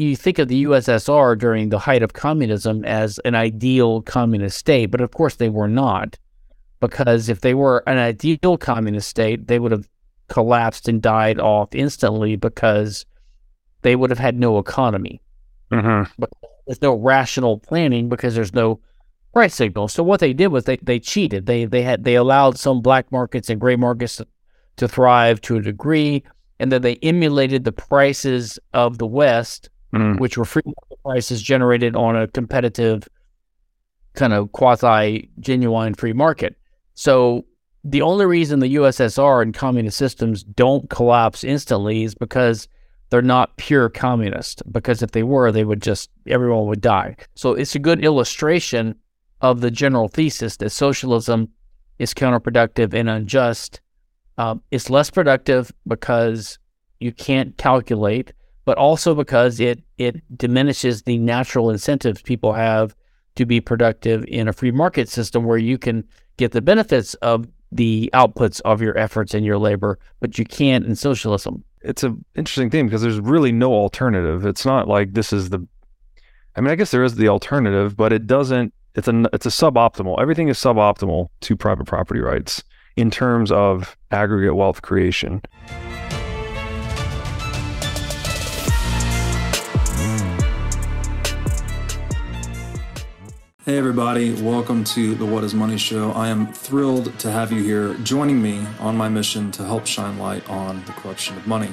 you think of the USSR during the height of communism as an ideal communist state, but of course they were not, because if they were an ideal communist state, they would have collapsed and died off instantly because they would have had no economy. Mm-hmm. But there's no rational planning because there's no price signal. So what they did was they, they cheated. They they had they allowed some black markets and gray markets to, to thrive to a degree, and then they emulated the prices of the West, Mm. which were free market prices generated on a competitive kind of quasi genuine free market. So the only reason the USSR and communist systems don't collapse instantly is because they're not pure communist. Because if they were, they would just everyone would die. So it's a good illustration of the general thesis that socialism is counterproductive and unjust. Um, it's less productive because you can't calculate, but also because it it diminishes the natural incentives people have to be productive in a free market system where you can get the benefits of the outputs of your efforts and your labor, but you can't in socialism. It's an interesting thing because there's really no alternative. It's not like this is the. I mean, I guess there is the alternative, but it doesn't. It's a it's a suboptimal. Everything is suboptimal to private property rights in terms of aggregate wealth creation. Hey, everybody, welcome to the What is Money Show. I am thrilled to have you here joining me on my mission to help shine light on the corruption of money.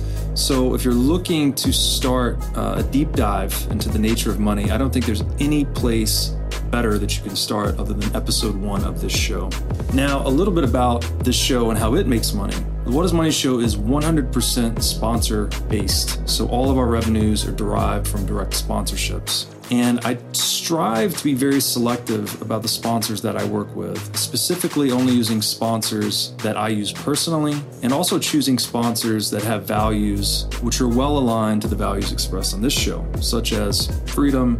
So, if you're looking to start uh, a deep dive into the nature of money, I don't think there's any place better that you can start other than episode one of this show. Now, a little bit about this show and how it makes money. The What is Money show is 100% sponsor based. So, all of our revenues are derived from direct sponsorships. And I strive to be very selective about the sponsors that I work with, specifically only using sponsors that I use personally, and also choosing sponsors that have values which are well aligned to the values expressed on this show, such as freedom,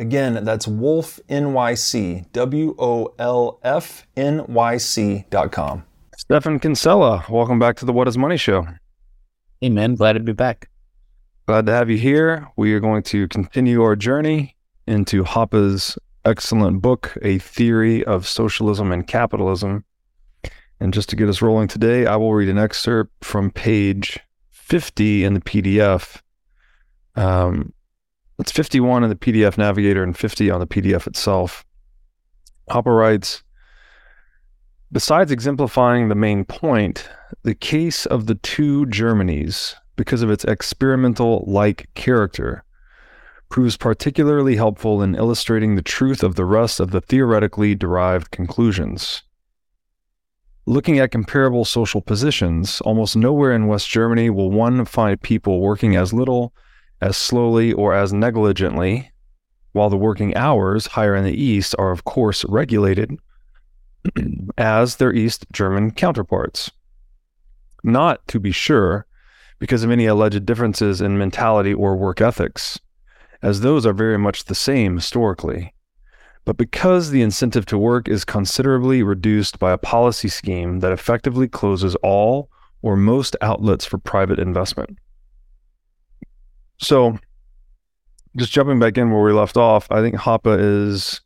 Again, that's Wolf NYC, W O L F N Y C.com. Stephan Kinsella, welcome back to the What is Money Show. Hey man, glad to be back. Glad to have you here. We are going to continue our journey into Hoppe's excellent book, A Theory of Socialism and Capitalism. And just to get us rolling today, I will read an excerpt from page 50 in the PDF. Um, it's 51 in the PDF Navigator and 50 on the PDF itself. Hoppe writes Besides exemplifying the main point, the case of the two Germanys, because of its experimental like character, proves particularly helpful in illustrating the truth of the rest of the theoretically derived conclusions. Looking at comparable social positions, almost nowhere in West Germany will one find people working as little, as slowly, or as negligently, while the working hours higher in the East are, of course, regulated as their East German counterparts. Not, to be sure, because of any alleged differences in mentality or work ethics, as those are very much the same historically, But because the incentive to work is considerably reduced by a policy scheme that effectively closes all or most outlets for private investment. So, just jumping back in where we left off, I think Hoppe is,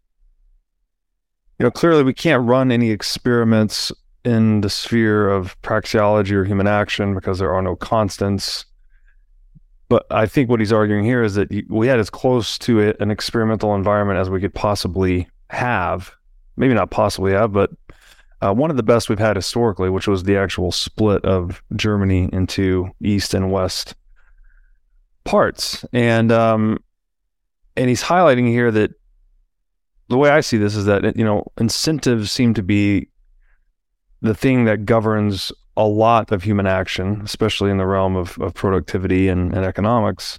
you know, clearly we can't run any experiments in the sphere of praxeology or human action because there are no constants. But I think what he's arguing here is that we had as close to it, an experimental environment as we could possibly have. Maybe not possibly have, but uh, one of the best we've had historically, which was the actual split of Germany into East and West parts. And um, and he's highlighting here that the way I see this is that you know incentives seem to be the thing that governs a lot of human action, especially in the realm of, of productivity and, and economics.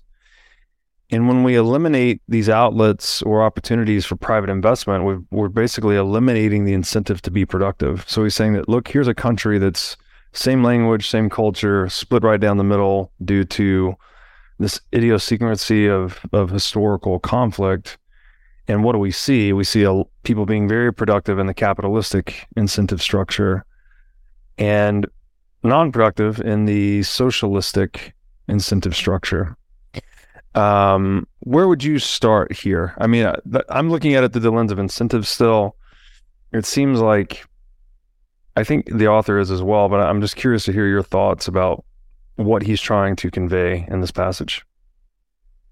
And when we eliminate these outlets or opportunities for private investment, we we're basically eliminating the incentive to be productive. So he's saying that, look, here's a country that's same language, same culture, split right down the middle due to this idiosyncrasy of of historical conflict. And what do we see? We see a, people being very productive in the capitalistic incentive structure, and non-productive in the socialistic incentive structure. Um, where would you start here? I mean, uh, I'm looking at it through the lens of incentives still. It seems like I think the author is as well, but I'm just curious to hear your thoughts about what he's trying to convey in this passage.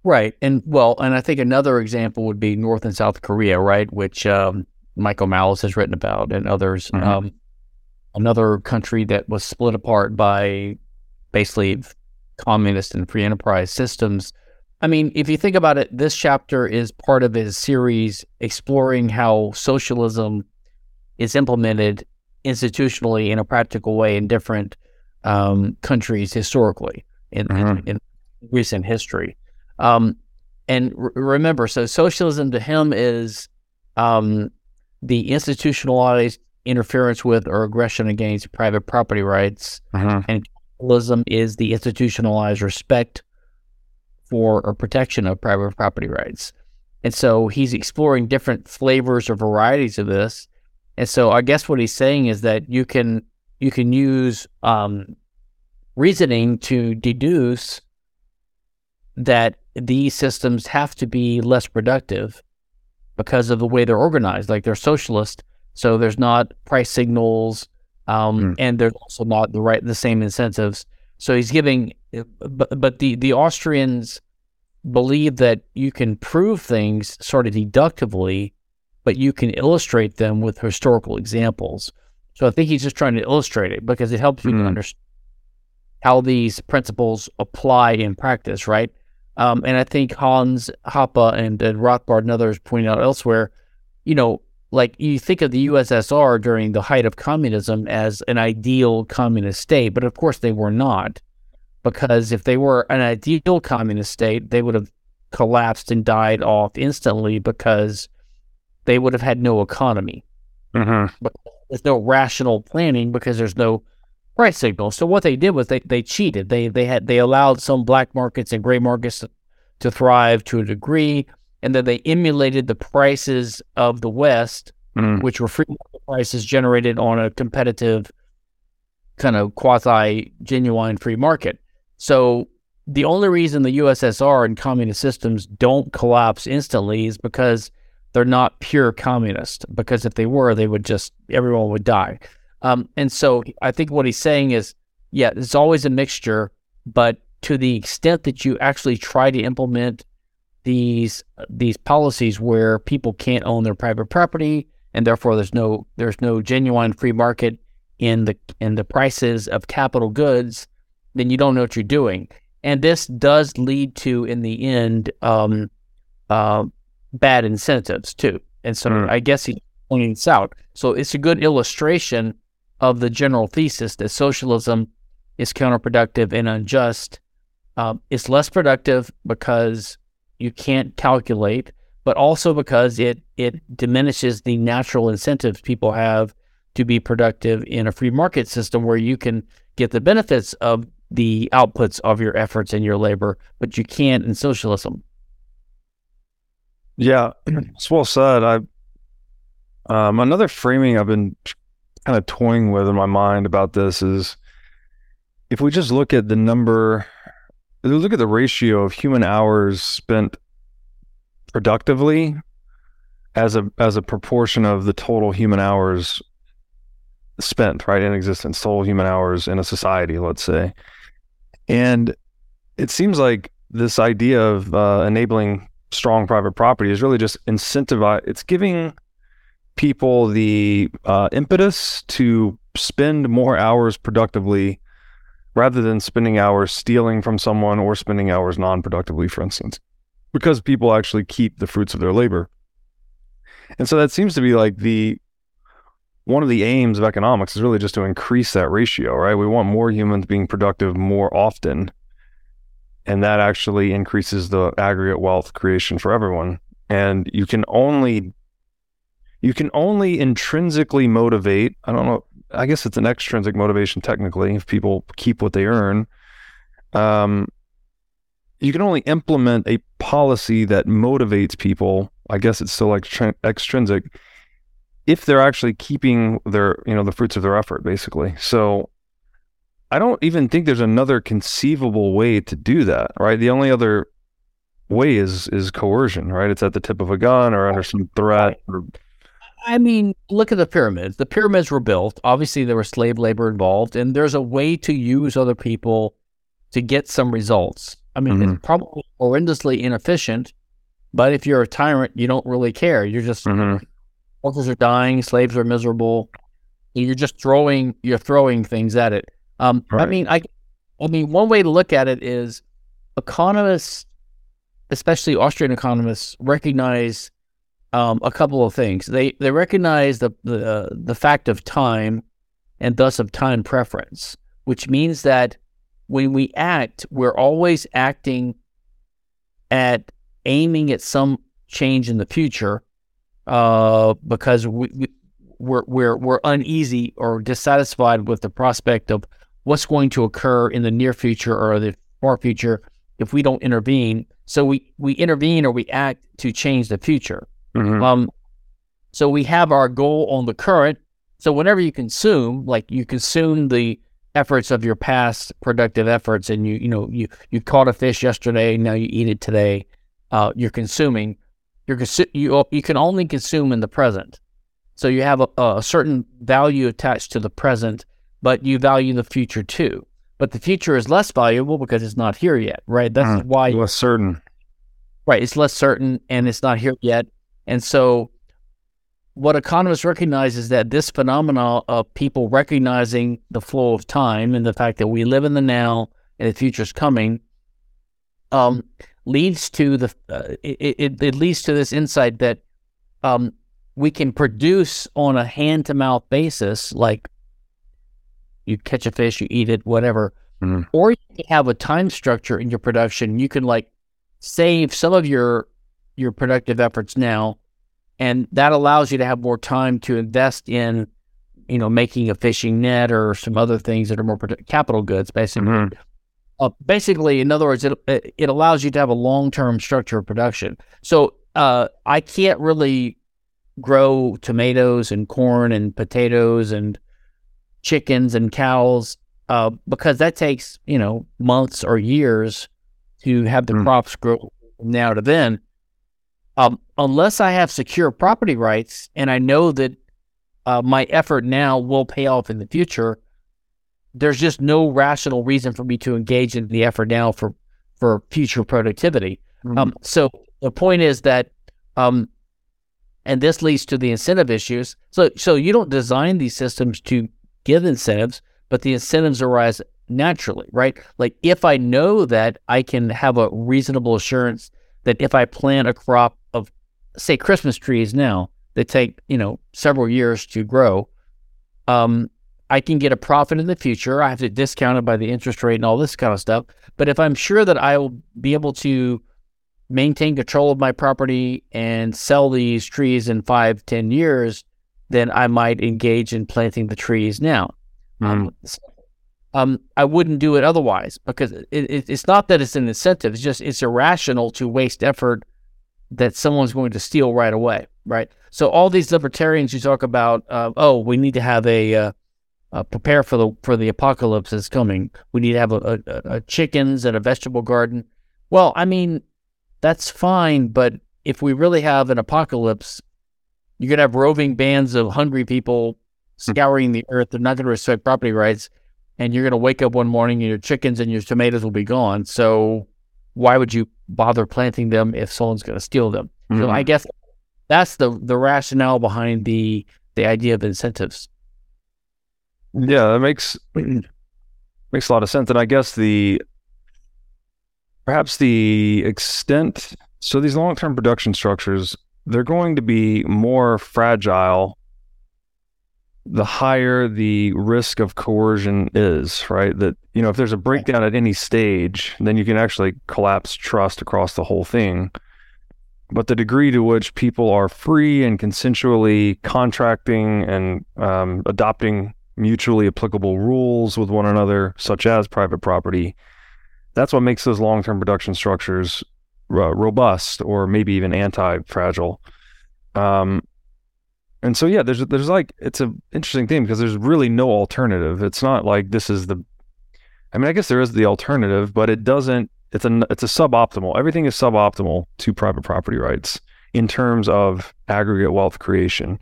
Right. And well, and I think another example would be North and South Korea, right? Which um, Michael Malice has written about and others. Mm-hmm. Um, another country that was split apart by basically communist and free enterprise systems. I mean, if you think about it, this chapter is part of his series exploring how socialism is implemented institutionally in a practical way in different um, countries historically in, mm-hmm. in, in recent history. Um, and r- remember, so socialism to him is um, the institutionalized interference with or aggression against private property rights, mm-hmm. and capitalism is the institutionalized respect for or protection of private property rights. And so he's exploring different flavors or varieties of this. And so I guess what he's saying is that you can you can use um, reasoning to deduce that these systems have to be less productive because of the way they're organized. Like they're socialist, so there's not price signals, um, mm. and there's also not the right the same incentives. So he's giving, but but the the Austrians believe that you can prove things sort of deductively, but you can illustrate them with historical examples. So I think he's just trying to illustrate it because it helps you mm. to understand how these principles apply in practice, right? Um, and I think Hans Hoppe and, and Rothbard and others point out elsewhere, you know, like you think of the USSR during the height of communism as an ideal communist state, but of course they were not, because if they were an ideal communist state, they would have collapsed and died off instantly because they would have had no economy. Mm-hmm. There's no rational planning because there's no price signal. So what they did was they, they cheated. They they had they allowed some black markets and gray markets to, to thrive to a degree, and then they emulated the prices of the West, mm. which were free prices generated on a competitive kind of quasi genuine free market. So the only reason the USSR and communist systems don't collapse instantly is because they're not pure communist because if they were, they would just everyone would die. Um, and so I think what he's saying is, yeah, it's always a mixture, but to the extent that you actually try to implement these these policies where people can't own their private property and therefore there's no there's no genuine free market in the in the prices of capital goods, then you don't know what you're doing. And this does lead to, in the end, um, uh, bad incentives too. And so mm. I guess he's pointing this out. So it's a good illustration of the general thesis that socialism is counterproductive and unjust. Um, it's less productive because you can't calculate, but also because it it diminishes the natural incentives people have to be productive in a free market system where you can get the benefits of the outputs of your efforts and your labor, but you can't in socialism. Yeah, it's well said. I Um, another framing I've been kind of toying with in my mind about this is if we just look at the number, look at the ratio of human hours spent productively as a as a proportion of the total human hours spent right in existence total human hours in a society let's say and it seems like this idea of uh, enabling strong private property is really just incentivize it's giving people the uh, impetus to spend more hours productively rather than spending hours stealing from someone or spending hours non-productively for instance because people actually keep the fruits of their labor and so that seems to be like the one of the aims of economics is really just to increase that ratio, right? We want more humans being productive more often. And that actually increases the aggregate wealth creation for everyone. And you can only you can only intrinsically motivate, I don't know, I guess it's an extrinsic motivation technically if people keep what they earn. Um, you can only implement a policy that motivates people. I guess it's still like tr- extrinsic if they're actually keeping their, you know, the fruits of their effort, basically. So I don't even think there's another conceivable way to do that, right? The only other way is is coercion, right? It's at the tip of a gun or under some threat. Or... I mean, look at the pyramids. The pyramids were built. Obviously, there was slave labor involved, and there's a way to use other people to get some results. I mean, mm-hmm. it's probably horrendously inefficient, but if you're a tyrant, you don't really care. You're just mm-hmm workers are dying, slaves are miserable. You're just throwing you're throwing things at it. Um, right. I mean, I, I mean, one way to look at it is economists, especially Austrian economists, recognize um, a couple of things. They they recognize the the uh, the fact of time, and thus of time preference, which means that when we act, we're always acting at aiming at some change in the future uh, because we, we, we're, we're, we're uneasy or dissatisfied with the prospect of what's going to occur in the near future or the far future if we don't intervene. So we, we intervene or we act to change the future. Mm-hmm. Um, so we have our goal on the current. So whenever you consume, like you consume the efforts of your past productive efforts, and you you know you you caught a fish yesterday, now you eat it today. Uh, you're consuming. You're you you can only consume in the present. So you have a, a certain value attached to the present, but you value the future too. But the future is less valuable because it's not here yet, right? That's uh, why less certain. Right, it's less certain and it's not here yet. And so what economists recognize is that this phenomenon of people recognizing the flow of time and the fact that we live in the now and the future is coming um, leads to the uh, it, it, it, leads to this insight that um, we can produce on a hand to mouth basis, like you catch a fish, you eat it, whatever, mm-hmm. or you have a time structure in your production. You can like save some of your your productive efforts now, and that allows you to have more time to invest in, you know, making a fishing net or some other things that are more capital goods, basically. Mm-hmm. Uh, basically, in other words, it it allows you to have a long term structure of production. So uh, I can't really grow tomatoes and corn and potatoes and chickens and cows uh, because that takes you know months or years to have the mm. crops grow now to then. Um, unless I have secure property rights and I know that uh, my effort now will pay off in the future, there's just no rational reason for me to engage in the effort now for for future productivity. Mm-hmm. Um, so the point is that, um, and this leads to the incentive issues. So so you don't design these systems to give incentives, but the incentives arise naturally, right? Like if I know that I can have a reasonable assurance that if I plant a crop of, say, Christmas trees now that take you know several years to grow, um, I can get a profit in the future. I have to discount it by the interest rate and all this kind of stuff. But if I'm sure that I will be able to maintain control of my property and sell these trees in five, ten years, then I might engage in planting the trees now. Mm. Um, um, I wouldn't do it otherwise because it, it, it's not that it's an incentive. It's just it's irrational to waste effort that someone's going to steal right away, right? So all these libertarians you talk about, uh, oh, we need to have a uh, uh, prepare for the for the apocalypse that's coming. We need to have a, a, a chickens and a vegetable garden. Well, I mean, that's fine, but if we really have an apocalypse, you're gonna have roving bands of hungry people scouring the earth. They're not gonna respect property rights, and you're gonna wake up one morning and your chickens and your tomatoes will be gone. So why would you bother planting them if someone's gonna steal them? Mm-hmm. So I mm-hmm. guess that's the the rationale behind the the idea of incentives. Yeah, that makes makes a lot of sense, and I guess the perhaps the extent. So these long term production structures they're going to be more fragile the higher the risk of coercion is, right? That, you know, if there's a breakdown at any stage, then you can actually collapse trust across the whole thing. But the degree to which people are free and consensually contracting and um, adopting mutually applicable rules with one another, such as private property, that's what makes those long term production structures uh, robust or maybe even anti fragile. Um, and so yeah, there's there's like it's an interesting thing because there's really no alternative. It's not like this is the I mean, I guess there is the alternative, but it doesn't it's a it's a suboptimal. Everything is suboptimal to private property rights in terms of aggregate wealth creation.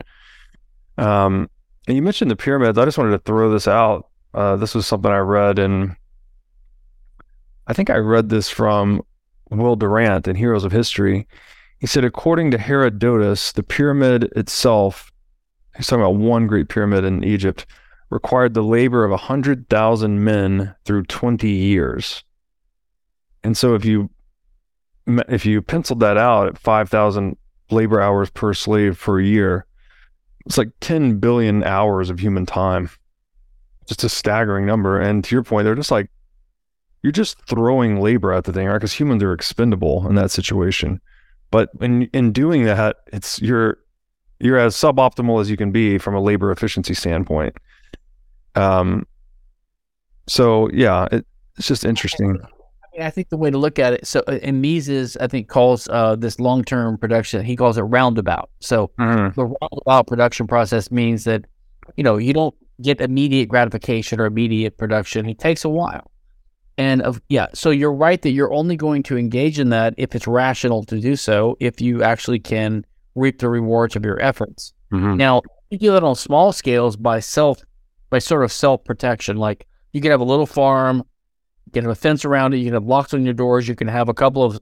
Um, and you mentioned the pyramids. I just wanted to throw this out. Uh, this was something I read, and I think I read this from Will Durant in Heroes of History. He said, according to Herodotus, the pyramid itself he's talking about one great pyramid in Egypt, required the labor of 100,000 men through 20 years. And so if you if you penciled that out at 5,000 labor hours per slave per year, it's like 10 billion hours of human time. Just a staggering number. And to your point, they're just like, you're just throwing labor at the thing, right? Because humans are expendable in that situation. But in in doing that, it's you're you're as suboptimal as you can be from a labor efficiency standpoint. Um, so yeah, it, it's just interesting. I, mean, I think the way to look at it. So, uh, and Mises, I think, calls uh, this long-term production. He calls it roundabout. So, mm-hmm. the roundabout production process means that you know you don't get immediate gratification or immediate production. It takes a while. And of yeah, so you're right that you're only going to engage in that if it's rational to do so. If you actually can reap the rewards of your efforts. Mm-hmm. Now, you do that on small scales by self, by sort of self protection. Like you can have a little farm, you can have a fence around it, you can have locks on your doors, you can have a couple of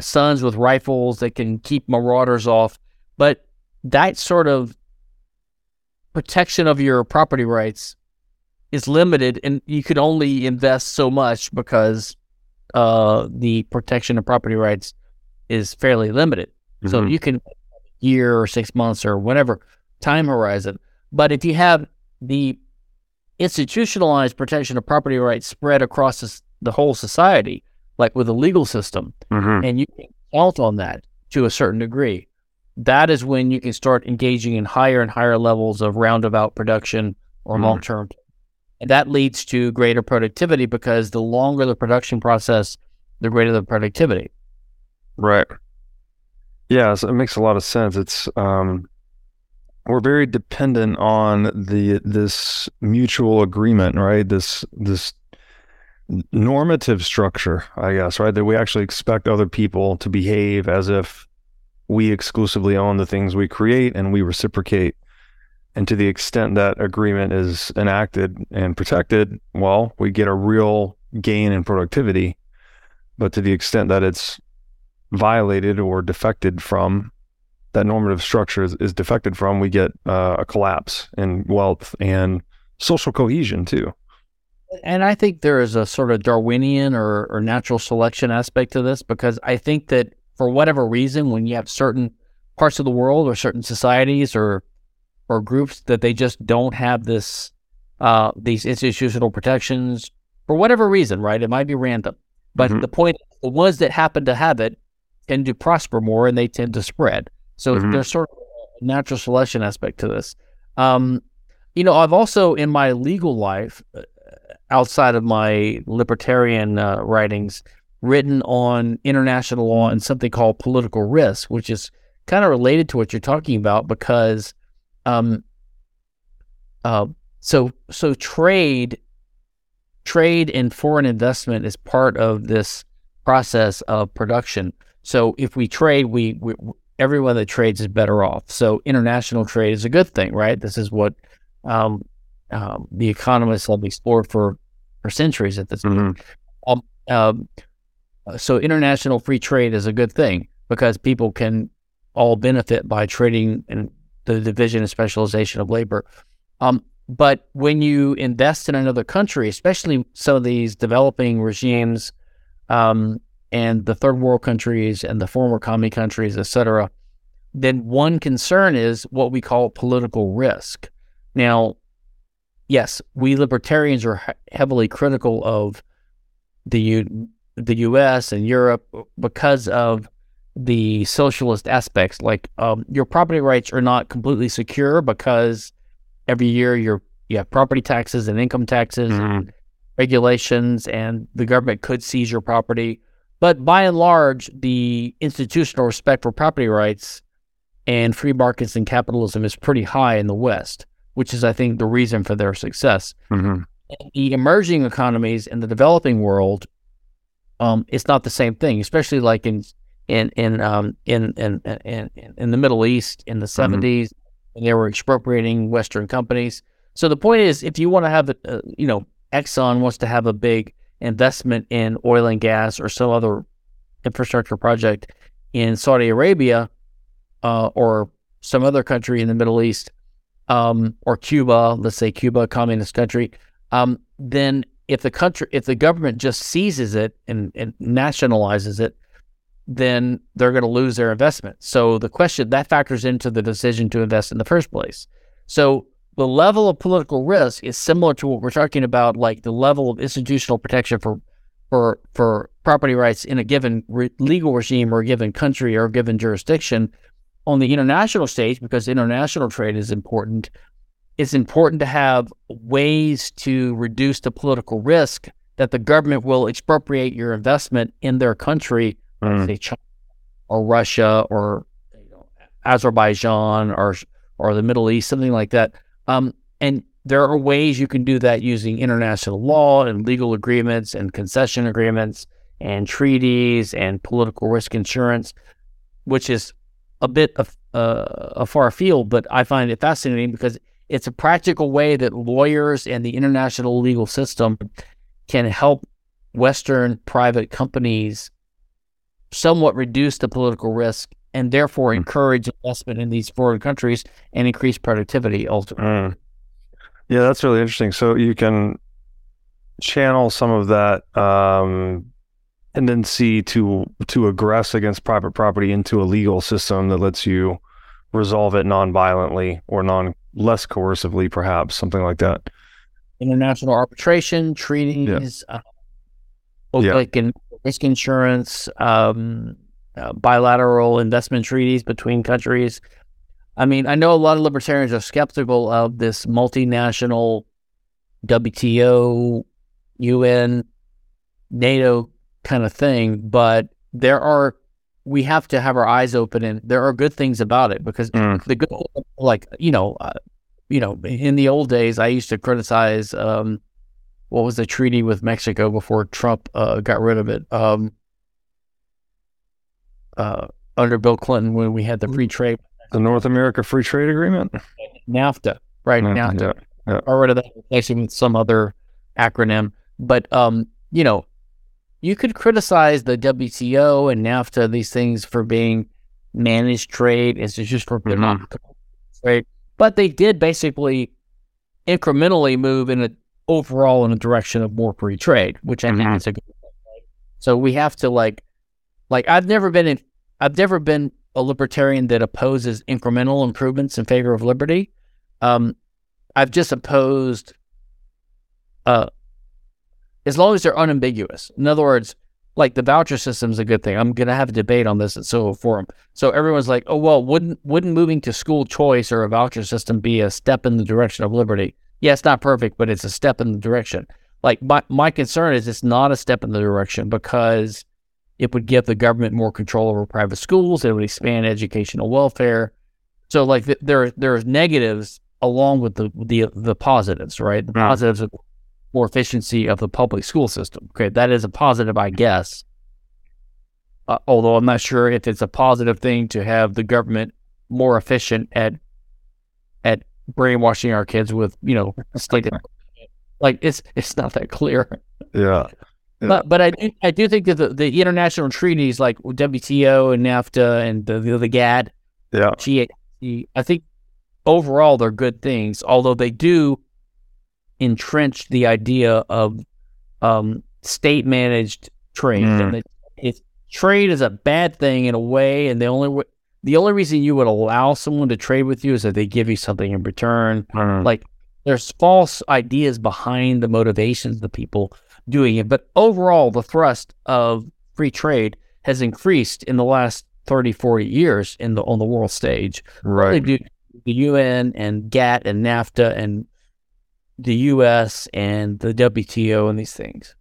sons with rifles that can keep marauders off. But that sort of protection of your property rights is limited, and you could only invest so much because uh, the protection of property rights is fairly limited. Mm-hmm. So you can year or six months or whatever time horizon. But if you have the institutionalized protection of property rights spread across this, the whole society, like with a legal system, mm-hmm. and you can count on that to a certain degree, that is when you can start engaging in higher and higher levels of roundabout production or mm-hmm. long term. And that leads to greater productivity because the longer the production process, the greater the productivity. Right. Yeah, so it makes a lot of sense. It's um, we're very dependent on the this mutual agreement, right? This this normative structure, I guess, right? That we actually expect other people to behave as if we exclusively own the things we create and we reciprocate. And to the extent that agreement is enacted and protected, well, we get a real gain in productivity. But to the extent that it's violated or defected from, that normative structure is, is defected from, we get uh, a collapse in wealth and social cohesion too. And I think there is a sort of Darwinian or, or natural selection aspect to this because I think that for whatever reason, when you have certain parts of the world or certain societies or or groups that they just don't have this uh, these institutional protections for whatever reason, right? It might be random, but mm-hmm. the point, the ones that happen to have it tend to prosper more and they tend to spread. So mm-hmm. there's sort of a natural selection aspect to this. Um, you know, I've also in my legal life, uh, outside of my libertarian uh, writings, written on international law and something called political risk, which is kind of related to what you're talking about because, um, uh, so so trade, trade and foreign investment is part of this process of production. So if we trade, we, we everyone that trades is better off. So international trade is a good thing, right? This is what um, um, the economists have explored for for centuries at this mm-hmm. point. Um, um, so international free trade is a good thing because people can all benefit by trading in the division and specialization of labor. Um, but when you invest in another country, especially some of these developing regimes um, and the third world countries and the former commie countries, et cetera, then one concern is what we call political risk. Now, yes, we libertarians are heavily critical of the U- the U.S. and Europe because of the socialist aspects. Like um, your property rights are not completely secure because every year you're you have property taxes and income taxes mm-hmm. and regulations, and the government could seize your property. But by and large, the institutional respect for property rights and free markets and capitalism is pretty high in the West, which is, I think, the reason for their success. Mm-hmm. The emerging economies in the developing world, um, it's not the same thing, especially like in in in um, in, in in in the Middle East in the 70s, mm-hmm. and they were expropriating Western companies. So the point is, if you want to have, a, uh, you know, Exxon wants to have a big investment in oil and gas or some other infrastructure project in Saudi Arabia uh, or some other country in the Middle East um, or Cuba, let's say Cuba, communist country, um, then if the country, if the government just seizes it and, and nationalizes it, then they're going to lose their investment. So the question that factors into the decision to invest in the first place. So the level of political risk is similar to what we're talking about, like the level of institutional protection for for for property rights in a given re- legal regime or a given country or a given jurisdiction. On the international stage, because international trade is important, it's important to have ways to reduce the political risk that the government will expropriate your investment in their country, mm. say China or Russia or you know, Azerbaijan or or the Middle East, something like that um, and there are ways you can do that using international law and legal agreements and concession agreements and treaties and political risk insurance, which is a bit of uh, a far field, but I find it fascinating because it's a practical way that lawyers and the international legal system can help Western private companies somewhat reduce the political risk and therefore hmm. encourage investment in these foreign countries and increase productivity ultimately. Mm. Yeah, that's really interesting. So you can channel some of that um, tendency to to aggress against private property into a legal system that lets you resolve it non-violently or non less coercively, perhaps something like that. International arbitration treaties, yeah. uh, yeah. like in risk insurance, um, uh, bilateral investment treaties between countries. I mean, I know a lot of libertarians are skeptical of this multinational WTO, UN, NATO kind of thing, but there are we have to have our eyes open and there are good things about it because mm. the good like you know uh, you know in the old days I used to criticize um, what was the treaty with Mexico before Trump uh, got rid of it um, uh, under Bill Clinton when we had the free trade. The North America Free Trade Agreement? NAFTA, right? Mm, NAFTA. Yeah, yeah. Or rid of that, replacing with some other acronym. But, um, you know, you could criticize the WTO and NAFTA, these things for being managed trade, It's just for mm-hmm. trade. But they did basically incrementally move in a overall in a direction of more free trade, which I think mm-hmm. is a good thing. Right? So we have to like like I've never been in, I've never been a libertarian that opposes incremental improvements in favor of liberty. Um, I've just opposed, uh, as long as they're unambiguous. In other words, like the voucher system is a good thing. I'm gonna have a debate on this at Soho Forum. So everyone's like, oh well, wouldn't wouldn't moving to school choice or a voucher system be a step in the direction of liberty? Yeah, it's not perfect, but it's a step in the direction. Like my my concern is it's not a step in the direction because It would give the government more control over private schools. It would expand educational welfare. So, like, th- there there's negatives along with the the the positives, right? The positives of more efficiency of the public school system. Okay, that is a positive, I guess. Uh, although I'm not sure if it's a positive thing to have the government more efficient at brainwashing our kids with you know state like it's it's not that clear. Yeah. Yeah. But but I do, I do think that the, the international treaties like WTO and NAFTA and the the, the GATT Yeah. GATT, I think overall they're good things, although they do entrench the idea of um, state managed trade. Mm. And trade is a bad thing in a way, and the only w- the only reason you would allow someone to trade with you is that they give you something in return. Mm. Like there's false ideas behind the motivations of the people doing it, but overall the thrust of free trade has increased in the last 30, 40 years in the on the world stage. Right. the UN and GATT and NAFTA and the US and the WTO and these things.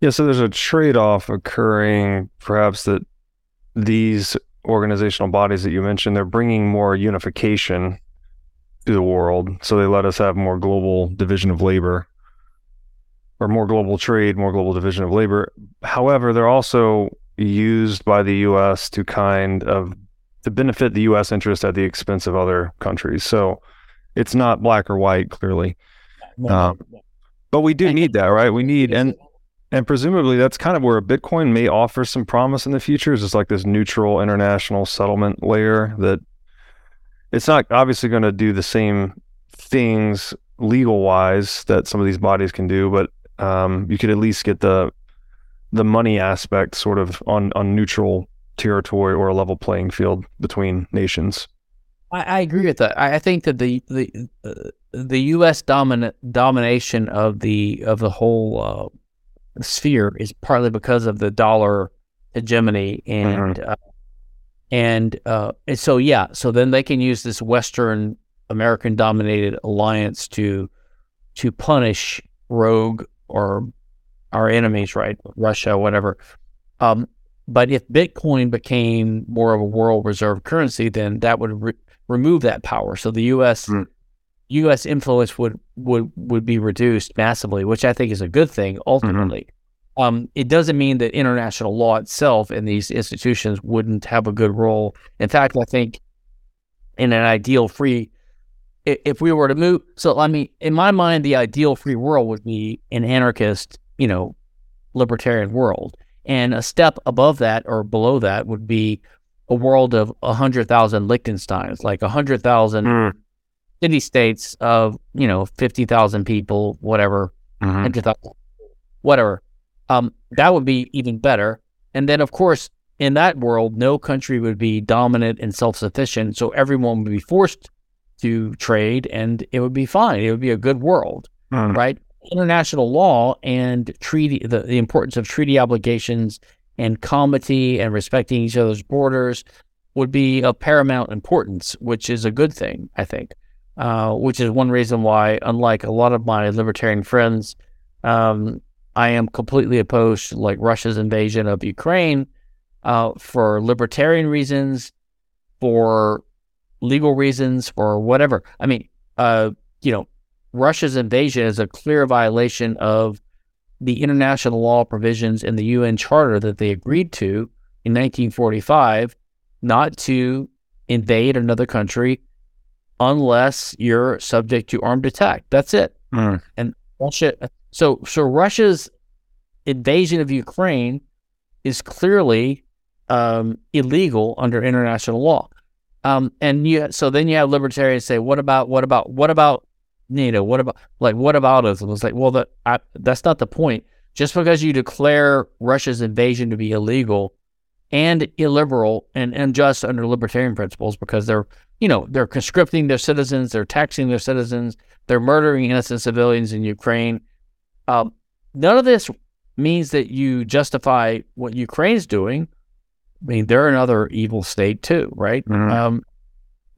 Yeah. So there's a trade off occurring, perhaps that these organizational bodies that you mentioned, they're bringing more unification to the world. So they let us have more global division of labor or more global trade, more global division of labor. However, they're also used by the US to kind of to benefit the US interest at the expense of other countries. So it's not black or white, clearly. Um, But we do need that, right? We need and and presumably that's kind of where Bitcoin may offer some promise in the future is just like this neutral international settlement layer that it's not obviously going to do the same things legal wise that some of these bodies can do, but um, you could at least get the the money aspect sort of on on neutral territory or a level playing field between nations. I, I agree with that. I, I think that the the uh, the U.S. dominant domination of the of the whole uh, sphere is partly because of the dollar hegemony and uh, and uh, and so yeah. So then they can use this Western American dominated alliance to to punish rogue or our enemies, right? Russia, whatever. Um, but if Bitcoin became more of a world reserve currency, then that would re- remove that power. So the U.S. Mm. U.S. influence would would would be reduced massively, which I think is a good thing ultimately. Um, it doesn't mean that international law itself and these institutions wouldn't have a good role. In fact, I think in an ideal free, if we were to move, so I mean, in my mind, the ideal free world would be an anarchist, you know, libertarian world, and a step above that or below that would be a world of a hundred thousand Liechtensteins, like a hundred thousand city states of you know fifty thousand people, whatever, Mhm. hundred thousand, whatever. Um, that would be even better. And then, of course, in that world, no country would be dominant and self sufficient, so everyone would be forced to trade, and it would be fine. It would be a good world, Mm. right? International law and treaty, the, the importance of treaty obligations and comity and respecting each other's borders would be of paramount importance, which is a good thing, I think. Uh, which is one reason why, unlike a lot of my libertarian friends, um, I am completely opposed to like Russia's invasion of Ukraine uh, for libertarian reasons, for legal reasons, for whatever. I mean, uh, you know, Russia's invasion is a clear violation of the international law provisions in the UN Charter that they agreed to in 1945, not to invade another country unless you're subject to armed attack. That's it. Mm. Russia. So so Russia's invasion of Ukraine is clearly um, illegal under international law. Um, and you so then you have libertarians say, what about what about what about NATO? What about like what about us? And it's like, well, that I, that's not the point. Just because you declare Russia's invasion to be illegal and illiberal and unjust under libertarian principles, because they're you know they're conscripting their citizens, they're taxing their citizens, they're murdering innocent civilians in Ukraine. Um, none of this means that you justify what Ukraine's doing. I mean, they're another evil state too, right? Mhm. Um,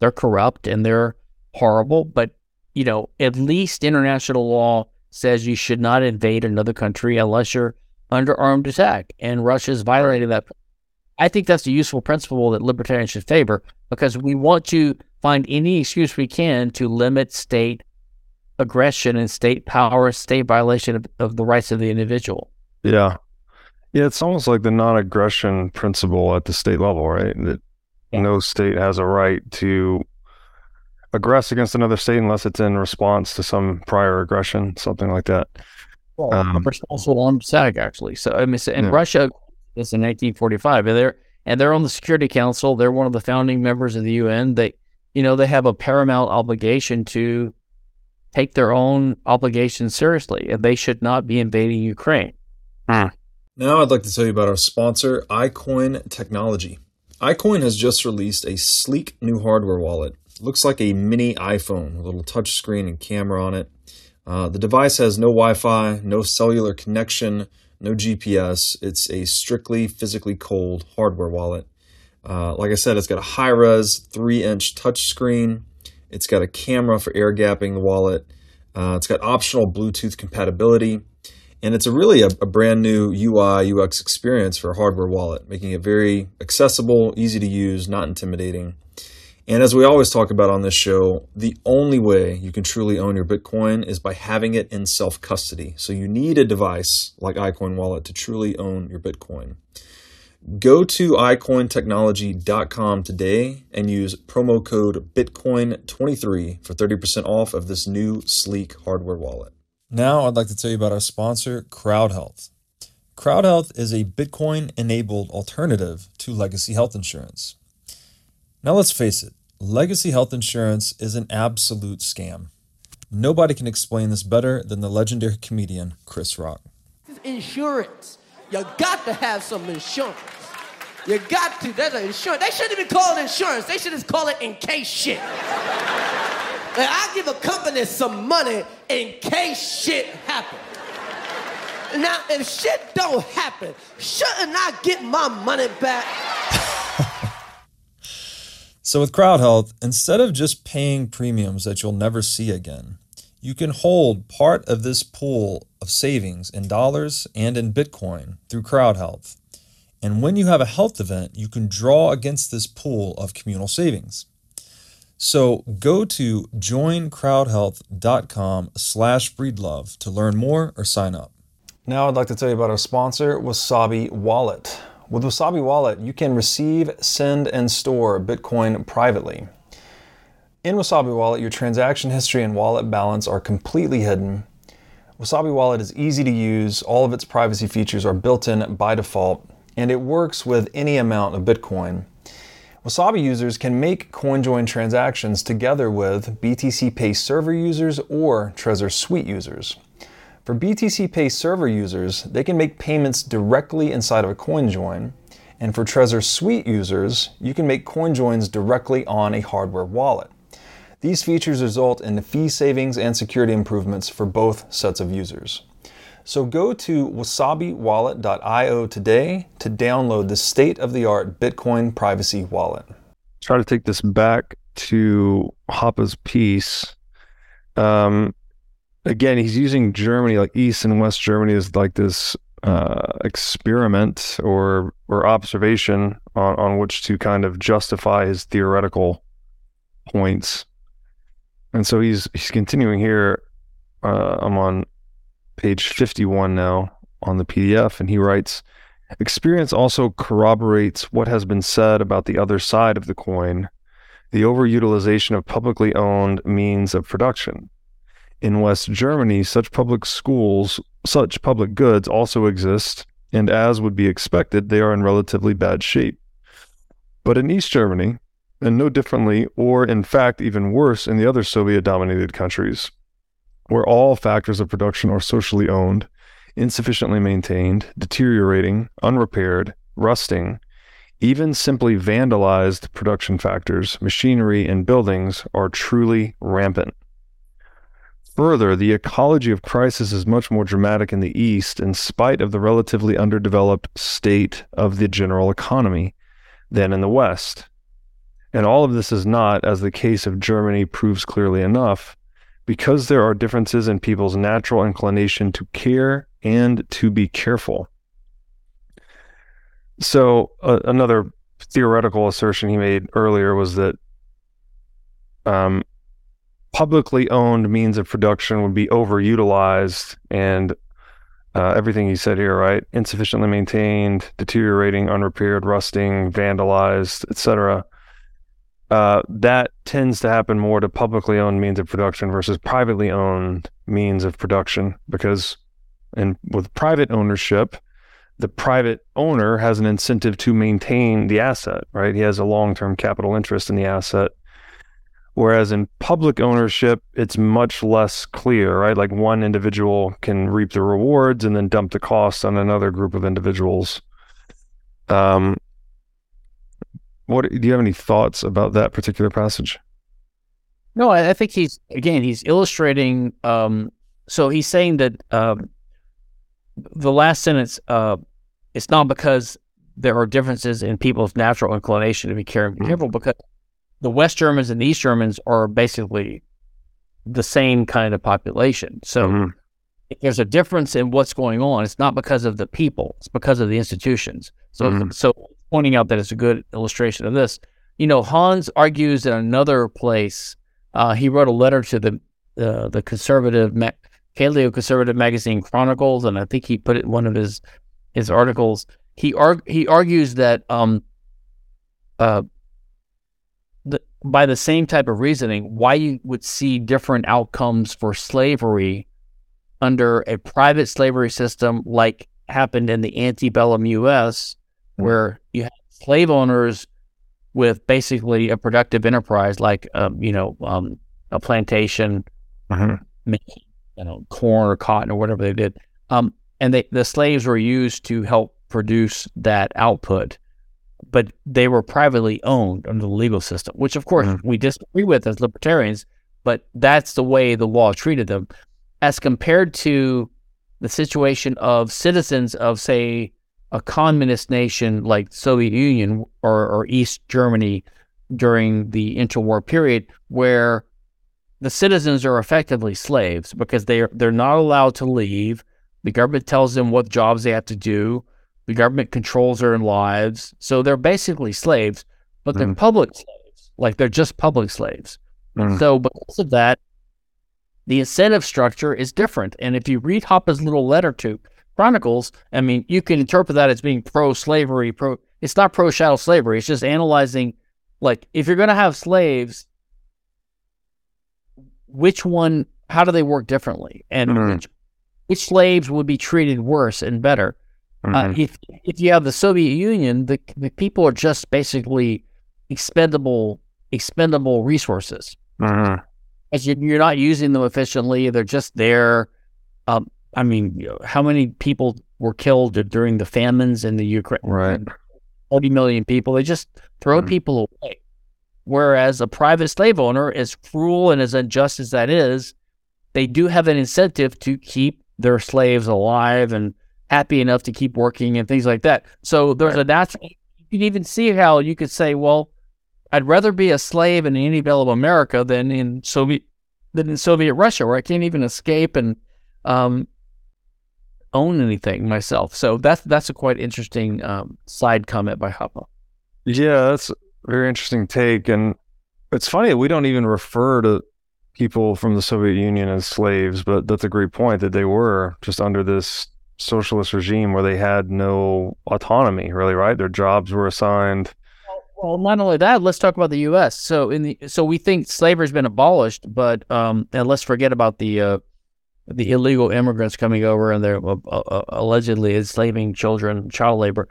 they're corrupt and they're horrible, but you know, at least international law says you should not invade another country unless you're under armed attack, and Russia's violating that. I think that's a useful principle that libertarians should favor because we want to find any excuse we can to limit state aggression and state power, state violation of, of the rights of the individual. Yeah. Yeah, it's almost like the non aggression principle at the state level, right? That yeah. no state has a right to aggress against another state unless it's in response to some prior aggression, something like that. Well, um, responsible on SAG actually. So I mean, in yeah. Russia, this in 1945, and they're and they're on the Security Council. They're one of the founding members of the UN. They, you know, they have a paramount obligation to take their own obligations seriously, and they should not be invading Ukraine. Hmm. Now, I'd like to tell you about our sponsor, iCoin Technology. iCoin has just released a sleek new hardware wallet. Looks like a mini iPhone, a little touchscreen and camera on it. Uh, the device has no Wi Fi, no cellular connection, no GPS. It's a strictly physically cold hardware wallet. Uh, like I said, it's got a high res 3 inch touchscreen. It's got a camera for air gapping the wallet. Uh, it's got optional Bluetooth compatibility. And it's a really a, a, brand new UI UX experience for a hardware wallet, making it very accessible, easy to use, not intimidating. And as we always talk about on this show, the only way you can truly own your Bitcoin is by having it in self custody. So you need a device like iCoin Wallet to truly own your Bitcoin. Go to iCointechnology.com today and use promo code Bitcoin23 for 30% off of this new sleek hardware wallet. Now, I'd like to tell you about our sponsor, CrowdHealth. CrowdHealth is a Bitcoin enabled alternative to legacy health insurance. Now, let's face it, legacy health insurance is an absolute scam. Nobody can explain this better than the legendary comedian Chris Rock. Insurance. You got to have some insurance. You got to. That's an insurance. They shouldn't even call it insurance. They should just call it in case shit. like, I give a company some money in case shit happens. Now, if shit don't happen, shouldn't I get my money back? So, with CrowdHealth, instead of just paying premiums that you'll never see again, you can hold part of this pool of savings in dollars and in Bitcoin through CrowdHealth. And when you have a health event, you can draw against this pool of communal savings. So go to joincrowdhealth.com slash breedlove to learn more or sign up. Now I'd like to tell you about our sponsor, Wasabi Wallet. With Wasabi Wallet, you can receive, send, and store Bitcoin privately. In Wasabi Wallet, your transaction history and wallet balance are completely hidden. Wasabi Wallet is easy to use, all of its privacy features are built in by default, and it works with any amount of Bitcoin. Wasabi users can make CoinJoin transactions together with BTC Pay server users or Trezor Suite users. For BTC Pay server users, they can make payments directly inside of a CoinJoin, and for Trezor Suite users, you can make CoinJoins directly on a hardware wallet. These features result in the fee savings and security improvements for both sets of users. So go to wasabiwallet.io today to download the state of the art Bitcoin privacy wallet. Try to take this back to Hoppe's piece. Um, again, he's using Germany, like East and West Germany, as like this uh, experiment or or observation on, on which to kind of justify his theoretical points. And so he's he's continuing here. Uh, I'm on page 51 now on the PDF, and he writes, "Experience also corroborates what has been said about the other side of the coin, the overutilization of publicly owned means of production. In West Germany, such public schools, such public goods also exist, and as would be expected, they are in relatively bad shape. But in East Germany, and no differently, or in fact, even worse, in the other Soviet dominated countries, where all factors of production are socially owned, insufficiently maintained, deteriorating, unrepaired, rusting, even simply vandalized production factors, machinery, and buildings are truly rampant. Further, the ecology of crisis is much more dramatic in the East, in spite of the relatively underdeveloped state of the general economy, than in the West. And all of this is not, as the case of Germany proves clearly enough, because there are differences in people's natural inclination to care and to be careful. So uh, another theoretical assertion he made earlier was that um, publicly owned means of production would be overutilized and uh, everything he said here, right? Insufficiently maintained, deteriorating, unrepaired, rusting, vandalized, etc. Uh, that tends to happen more to publicly owned means of production versus privately owned means of production because, and with private ownership, the private owner has an incentive to maintain the asset, right? He has a long term capital interest in the asset. Whereas in public ownership, it's much less clear, right? Like one individual can reap the rewards and then dump the costs on another group of individuals. Um, what do you have any thoughts about that particular passage? No, I, I think he's again he's illustrating. Um, so he's saying that um, the last sentence, uh, it's not because there are differences in people's natural inclination to be careful, mm-hmm. careful because the West Germans and the East Germans are basically the same kind of population. So mm-hmm. there's a difference in what's going on, it's not because of the people; it's because of the institutions. So, mm-hmm. so pointing out that it's a good illustration of this. You know, Hans argues in another place. Uh, he wrote a letter to the uh, the conservative ma- paleo conservative magazine Chronicles, and I think he put it in one of his his articles. He arg- he argues that um, uh, by the same type of reasoning, why you would see different outcomes for slavery under a private slavery system like happened in the antebellum U.S., hmm. where you have slave owners with basically a productive enterprise like um, you know um, a plantation, mm-hmm. making you know corn or cotton or whatever they did, um, and they the slaves were used to help produce that output, but they were privately owned under the legal system, which of course mm-hmm. we disagree with as libertarians, but that's the way the law treated them, as compared to the situation of citizens of say a communist nation like Soviet Union or, or East Germany during the interwar period, where the citizens are effectively slaves because they are they're not allowed to leave. The government tells them what jobs they have to do. The government controls their lives, so they're basically slaves, but they're mm. public slaves, like they're just public slaves. Mm. So because of that, the incentive structure is different. And if you read Hoppe's little letter to Chronicles, I mean, you can interpret that as being pro slavery, pro it's not pro chattel slavery, it's just analyzing like if you're gonna have slaves, which one how do they work differently? And mm-hmm. which, which, slaves would be treated worse and better? Uh, mm-hmm. Uh, if if you have the Soviet Union, the, the people are just basically expendable expendable resources. Mm-hmm. As you, are not using them efficiently, they're just there. Um, I mean, how many people were killed during the famines in the Ukraine? Right. 40 million people. They just throw mm. people away. Whereas a private slave owner, as cruel and as unjust as that is, they do have an incentive to keep their slaves alive and happy enough to keep working and things like that. So there's a natural, you can even see how you could say, well, I'd rather be a slave in antebellum America than in Soviet than in Soviet Russia, where I can't even escape and um, own anything myself. So that's that's a quite interesting um, side comment by Hoppe. Yeah, that's a very interesting take, and it's funny that we don't even refer to people from the Soviet Union as slaves, but that's a great point that they were just under this socialist regime where they had no autonomy, really, right? Their jobs were assigned. Well, not only that, let's talk about the U.S. So in the so we think slavery has been abolished, but um, and let's forget about the uh, the illegal immigrants coming over and they're uh, uh, allegedly enslaving children, child labor.